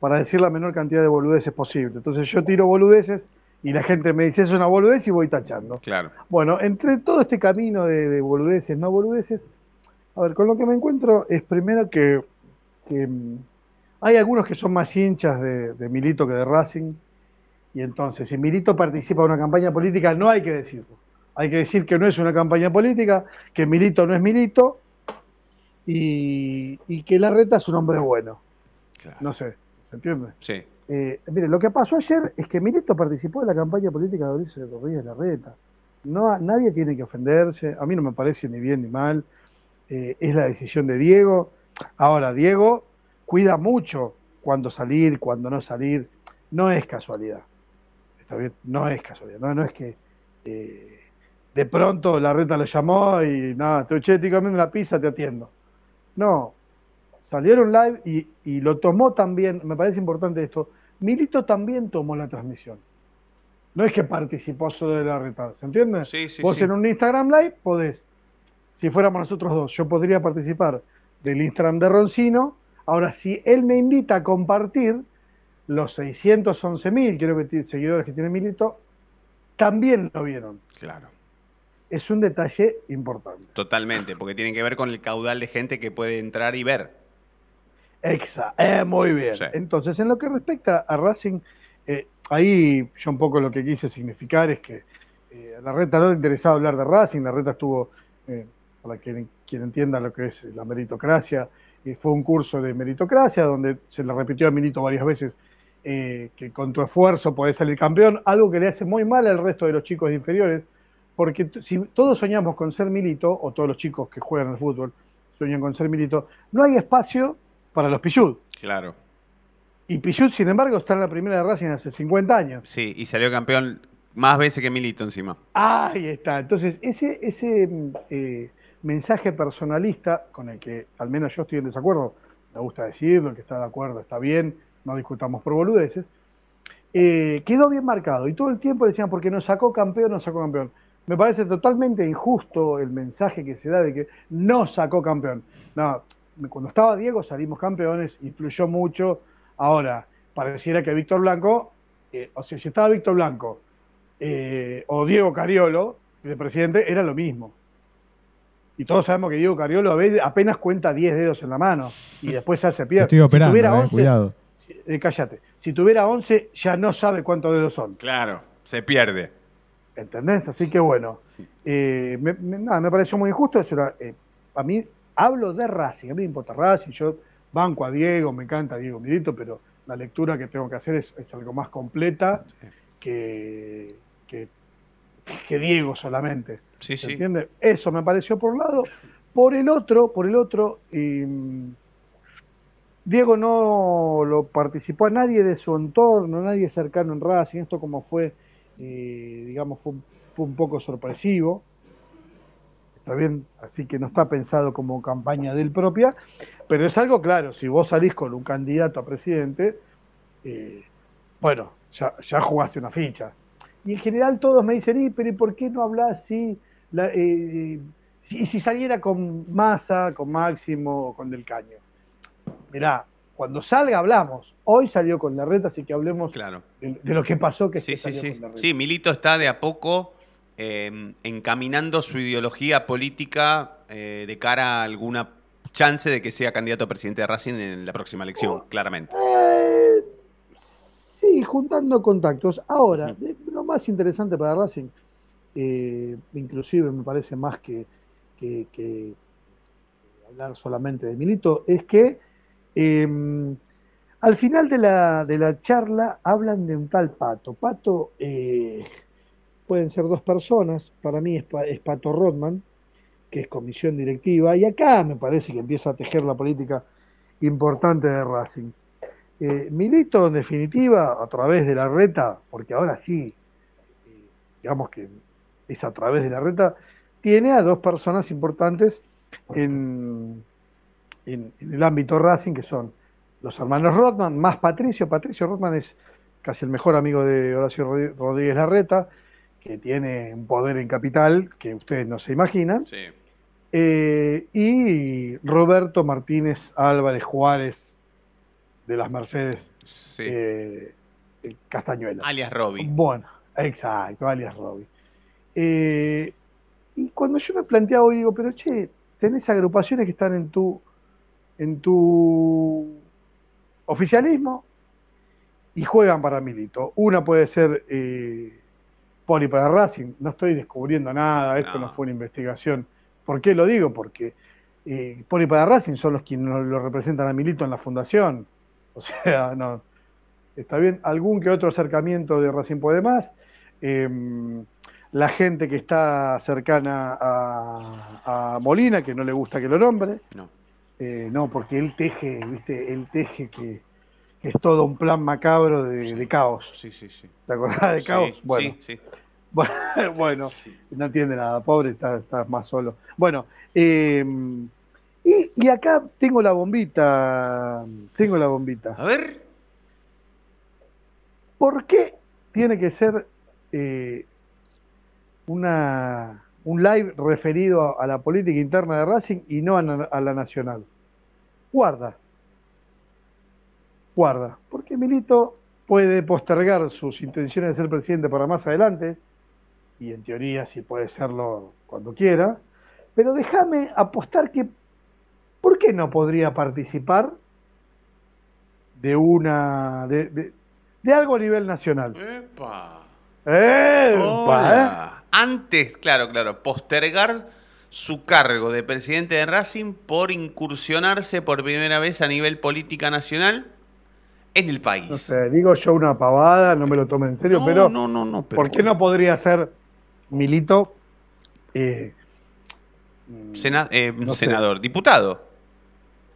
Speaker 16: para decir la menor cantidad de boludeces posible. Entonces yo tiro boludeces y la gente me dice es una boludez y voy tachando.
Speaker 2: Claro.
Speaker 16: Bueno, entre todo este camino de, boludeces, no boludeces, a ver, con lo que me encuentro es primero que, mm, hay algunos que son más hinchas de, Milito que de Racing Y entonces, si Milito participa en una campaña política, no hay que decirlo. Hay que decir que no es una campaña política, que Milito no es Milito y, y que Larreta es un hombre bueno. No sé, ¿se entiende?
Speaker 2: Sí.
Speaker 16: Eh, mire, lo que pasó ayer es que Milito participó de la campaña política de Ulises Rodríguez Larreta. No, nadie tiene que ofenderse, a mí no me parece ni bien ni mal, eh, es la decisión de Diego. Ahora, Diego cuida mucho cuándo salir, cuándo no salir, no es casualidad. Está bien, no es casualidad, no, no es que eh, de pronto la reta lo llamó y nada, te che, estoy comiendo una pizza, te atiendo. No, salieron live y, y lo tomó también, me parece importante esto, Milito también tomó la transmisión. No es que participó solo de la reta, ¿se entiende?
Speaker 2: Sí, sí,
Speaker 16: Vos
Speaker 2: sí.
Speaker 16: en un Instagram Live podés, si fuéramos nosotros dos, yo podría participar del Instagram de Roncino. Ahora, si él me invita a compartir los 611 mil, creo que seguidores que tiene Milito, también lo vieron.
Speaker 2: Claro.
Speaker 16: Es un detalle importante.
Speaker 2: Totalmente, porque tiene que ver con el caudal de gente que puede entrar y ver.
Speaker 16: Exa, eh, muy bien. Entonces, en lo que respecta a Racing, eh, ahí yo un poco lo que quise significar es que eh, a la reta no le interesaba hablar de Racing, la reta estuvo, eh, para quien, quien entienda lo que es la meritocracia, eh, fue un curso de meritocracia donde se le repitió a Milito varias veces eh, que con tu esfuerzo podés salir campeón, algo que le hace muy mal al resto de los chicos inferiores, porque si todos soñamos con ser Milito, o todos los chicos que juegan al fútbol sueñan con ser Milito, no hay espacio para los Pichud.
Speaker 2: Claro.
Speaker 16: Y Pichud, sin embargo, está en la primera de Racing hace 50 años.
Speaker 2: Sí, y salió campeón más veces que Milito encima.
Speaker 16: Ahí está. Entonces, ese, ese eh, mensaje personalista con el que al menos yo estoy en desacuerdo, me gusta decirlo, el que está de acuerdo está bien, no discutamos por boludeces, eh, quedó bien marcado. Y todo el tiempo decían, porque nos sacó campeón, nos sacó campeón. Me parece totalmente injusto el mensaje que se da de que no sacó campeón. No, cuando estaba Diego salimos campeones, influyó mucho. Ahora, pareciera que Víctor Blanco, eh, o sea, si estaba Víctor Blanco eh, o Diego Cariolo de presidente, era lo mismo. Y todos sabemos que Diego Cariolo a veces apenas cuenta 10 dedos en la mano y después se
Speaker 3: Te
Speaker 16: pierde.
Speaker 3: estoy operando,
Speaker 16: si tuviera
Speaker 3: eh,
Speaker 16: 11,
Speaker 3: cuidado.
Speaker 16: eh, cállate. Si tuviera 11, ya no sabe cuántos dedos son.
Speaker 2: Claro, se pierde.
Speaker 16: ¿Entendés? Así que bueno, eh, me, me- nada, me pareció muy injusto. Eso era, eh, a mí hablo de Racing, a mí me importa Racing, yo banco a Diego, me encanta Diego Milito, pero la lectura que tengo que hacer es, es algo más completa que, que, que Diego solamente.
Speaker 2: Sí,
Speaker 16: ¿Se
Speaker 2: sí.
Speaker 16: entiende? Eso me pareció por un lado. Por el otro, por el otro, eh, Diego no lo participó a nadie de su entorno, nadie cercano en Racing. Esto como fue, eh, digamos, fue un, poco sorpresivo. Está bien, así que no está pensado como campaña del propia, pero es algo claro, si vos salís con un candidato a presidente, eh, bueno, ya, ya jugaste una ficha. Y en general todos me dicen, "Y, pero ¿y por qué no hablas si, eh, si, si saliera con Massa, con Máximo o con Del Caño? Mirá, cuando salga hablamos. Hoy salió con la reta, así que hablemos de, de lo que pasó que,
Speaker 2: Sí,
Speaker 16: que
Speaker 2: sí,
Speaker 16: salió
Speaker 2: sí.
Speaker 16: con la reta.
Speaker 2: Sí, Milito está de a poco eh, encaminando su ideología política eh, de cara a alguna chance de que sea candidato a presidente de Racing en la próxima elección, claramente.
Speaker 16: Eh, sí, juntando contactos. Ahora, lo más interesante para Racing, inclusive me parece más que, que- que hablar solamente de Milito, es que eh, al final de la, de la charla hablan de un tal Pato. Pato eh, pueden ser dos personas, para mí es Pato Rodman, que es comisión directiva, y acá me parece que empieza a tejer la política importante de Racing. Eh, Milito, en definitiva, a través de la reta, porque ahora sí, eh, digamos que es a través de la reta, tiene a dos personas importantes en, en- en el ámbito Racing, que son los hermanos Rodman, más Patricio. Patricio Rodman es casi el mejor amigo de Horacio Rodríguez Larreta, que tiene un poder en capital que ustedes no se imaginan. Eh, y Roberto Martínez Álvarez Juárez de las Mercedes eh, eh, Castañuela.
Speaker 2: Alias Robbie.
Speaker 16: Bueno, exacto, alias Robbie. Eh, y cuando yo me planteaba digo, pero che, tenés agrupaciones que están en tu, en tu oficialismo y juegan para Milito. Una puede ser eh, Poli para Racing, no estoy descubriendo nada, esto no, fue una investigación. ¿Por qué lo digo? Porque eh, Poli para Racing son los quienes lo representan a Milito en la fundación. O sea, <laughs> no. Está bien, algún que otro acercamiento de Racing puede más. Em, la gente que está cercana a, Molina, que no le gusta que lo nombre.
Speaker 2: No.
Speaker 16: Eh, no, porque él teje, ¿viste? Él teje que, es todo un plan macabro de, caos.
Speaker 2: Sí, sí, sí.
Speaker 16: ¿Te acordás de caos?
Speaker 2: Sí,
Speaker 16: bueno,
Speaker 2: sí, <laughs>
Speaker 16: bueno, no entiende nada, pobre, está, más solo. Bueno, em, y, y, acá tengo la bombita, tengo la bombita.
Speaker 2: A ver.
Speaker 16: ¿Por qué tiene que ser eh, una, un live referido a, la política interna de Racing y no a, a la nacional? Guarda, guarda, porque Milito puede postergar sus intenciones de ser presidente para más adelante, y en teoría sí puede serlo cuando quiera, pero déjame apostar que, ¿por qué no podría participar de una, de, algo a nivel nacional?
Speaker 2: ¡Epa!
Speaker 16: ¡Epa!
Speaker 2: Antes, claro, claro, postergar su cargo de presidente de Racing por incursionarse por primera vez a nivel política nacional en el país.
Speaker 16: No sé, digo yo una pavada, no me lo tome en serio, pero,
Speaker 2: no, no, no,
Speaker 16: ¿por qué no podría ser Milito
Speaker 2: eh, eh senador, diputado?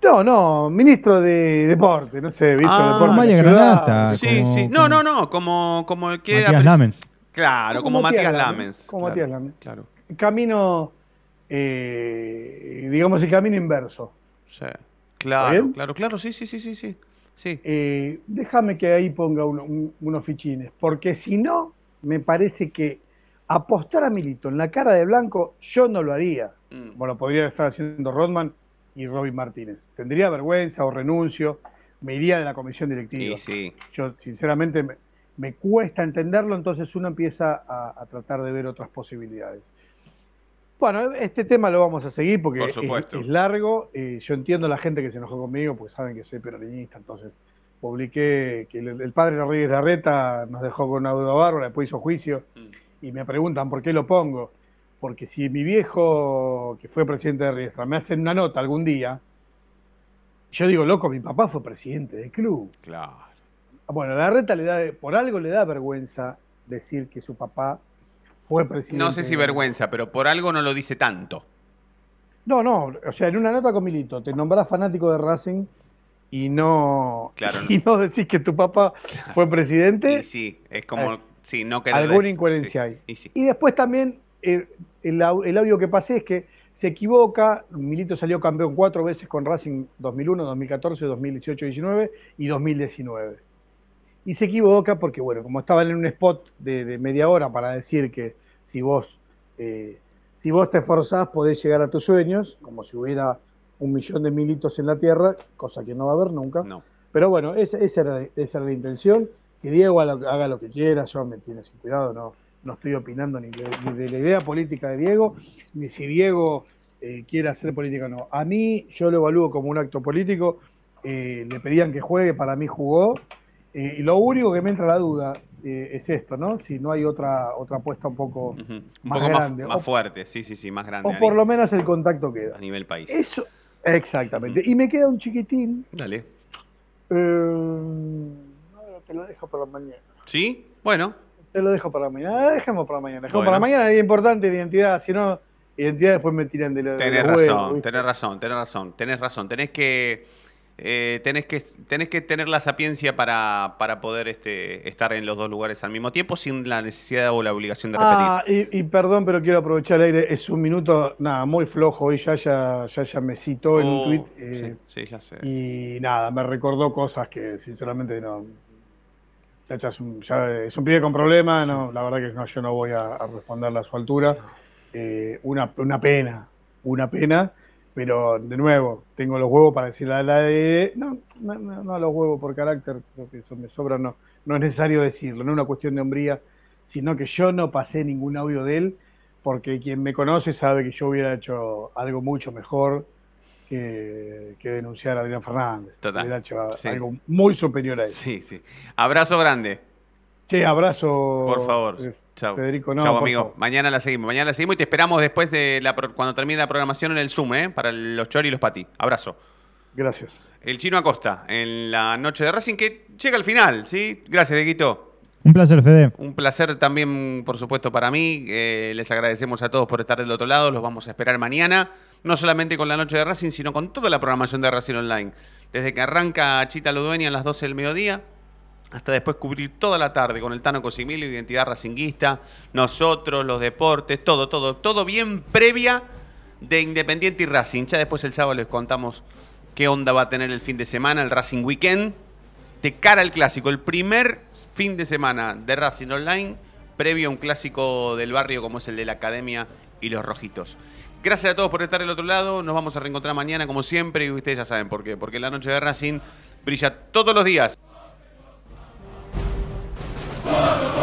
Speaker 16: No, no, ministro de deporte, no sé, visto
Speaker 3: ah,
Speaker 16: deporte.
Speaker 3: Maya Granata.
Speaker 2: Sí, sí. No, no, no, como, como el que
Speaker 3: Matías Lamens.
Speaker 2: Claro, como, Matías, Lamens.
Speaker 16: Como Matías Lamens.
Speaker 2: Claro.
Speaker 16: Camino, eh, digamos, el camino inverso.
Speaker 2: Sí. Claro, claro, claro, sí, sí, sí, sí, sí. sí.
Speaker 16: Eh, déjame que ahí ponga unos fichines, porque si no, me parece que apostar a Milito en la cara de blanco, yo no lo haría. Mm. Como lo podría estar haciendo Rodman y Robin Martínez. Tendría vergüenza o renuncio, me iría de la comisión directiva.
Speaker 2: Sí,
Speaker 16: Yo, sinceramente, me, cuesta entenderlo, entonces uno empieza a, tratar de ver otras posibilidades. Bueno, este tema lo vamos a seguir porque es, largo. Eh, yo entiendo a la gente que se enojó conmigo porque saben que soy peronista, entonces publiqué que el, padre Rodríguez Larreta nos dejó con una duda bárbara, después hizo juicio. Mm y me preguntan por qué lo pongo. Porque si mi viejo, que fue presidente de Riestra, me hacen una nota algún día, yo digo, loco, mi papá fue presidente del club.
Speaker 2: Claro.
Speaker 16: Bueno, la reta le da, por algo le da vergüenza decir que su papá fue presidente.
Speaker 2: No sé si vergüenza, pero por algo no lo dice tanto.
Speaker 16: No, no, o sea, en una nota con Milito te nombrás fanático de Racing y no,
Speaker 2: claro, <laughs>
Speaker 16: y no decís que tu papá fue presidente.
Speaker 2: sí, es como eh, no
Speaker 16: Alguna incoherencia hay. Y, después también eh, el, audio que pasé es que se equivoca, Milito salió campeón cuatro veces con Racing 2001, 2014, 2018, 19 y 2019. Y se equivoca porque, bueno, como estaba en un spot de, media hora para decir que si vos, eh, si vos te esforzás podés llegar a tus sueños, como si hubiera un millón de militos en la Tierra, cosa que no va a haber nunca.
Speaker 2: No.
Speaker 16: Pero bueno, esa, era, esa era la intención que Diego haga lo que quiera, yo me tiene sin cuidado, no, no estoy opinando ni de, la idea política de Diego, ni si Diego eh, quiere hacer política o no. A mí yo lo evalúo como un acto político, eh, le pedían que juegue, para mí jugó, eh, y lo único que me entra la duda es esto, ¿no? Si no hay otra otra apuesta un poco más grande.
Speaker 2: Más, fuerte, sí, sí, sí, más grande.
Speaker 16: O por lo menos el contacto queda.
Speaker 2: A nivel país.
Speaker 16: Eso, exactamente. Y me queda un chiquitín.
Speaker 2: Dale.
Speaker 16: Eh, te lo dejo para mañana.
Speaker 2: ¿Sí? Bueno.
Speaker 16: Te lo dejo para mañana. Dejemos para mañana. Dejemos para mañana. Es importante identidad. Si no, identidad después me tiran de la.
Speaker 2: Tenés razón, tenés razón, tenés razón, tenés razón. Tenés que. Eh, tenés que tenés que tener la sapiencia para, para poder este, estar en los dos lugares al mismo tiempo sin la necesidad o la obligación de repetir.
Speaker 16: Ah, y, perdón, pero quiero aprovechar el aire. Es un minuto, nada, muy flojo. Hoy ya ya, ya, ya me citó en un
Speaker 2: oh,
Speaker 16: tweet.
Speaker 2: Eh, sí, ya sé.
Speaker 16: Y nada, me recordó cosas que sinceramente no, es un, es un pibe con problemas, no, la verdad que no, yo no voy a, responderle a su altura. Eh, una, una pena, una pena, pero de nuevo, tengo los huevos para decirle a la de... No, no, no, los huevos por carácter, creo que eso me sobra, no, no es necesario decirlo, no es una cuestión de hombría, sino que yo no pasé ningún audio de él, porque quien me conoce sabe que yo hubiera hecho algo mucho mejor, que, que denunciar a Adrián Fernández.
Speaker 2: Total.
Speaker 16: Hubiera hecho
Speaker 2: Sí.
Speaker 16: algo muy superior a eso.
Speaker 2: Sí, sí. Abrazo grande.
Speaker 16: Che, abrazo.
Speaker 2: Por favor.
Speaker 16: eh,
Speaker 2: Chao.
Speaker 16: Federico, no,
Speaker 2: Chao, amigo.
Speaker 16: favor.
Speaker 2: Mañana la seguimos. Mañana la seguimos y te esperamos después de la cuando termine la programación en el Zoom, ¿eh? Para los Chori y los Pati. Abrazo.
Speaker 16: Gracias.
Speaker 2: El Chino Acosta en la noche de Racing que llega al final, ¿sí? Gracias, Dieguito.
Speaker 3: Un placer, Fede.
Speaker 2: Un placer también, por supuesto, para mí. Eh, les agradecemos a todos por estar del otro lado. Los vamos a esperar mañana, no solamente con la noche de Racing, sino con toda la programación de Racing Online. Desde que arranca Chita Ludueña a las 12 del mediodía, hasta después cubrir toda la tarde con el Tano Cosimilio, Identidad Racinguista, nosotros, los deportes, todo, todo, todo bien previa de Independiente y Racing. Ya después el sábado les contamos qué onda va a tener el fin de semana, el Racing Weekend, de cara al clásico, el primer fin de semana de Racing Online, previo a un clásico del barrio como es el de la Academia y los Rojitos. Gracias a todos por estar del otro lado. Nos vamos a reencontrar mañana como siempre y ustedes ya saben por qué. Porque la noche de Racing brilla todos los días. Wonderful.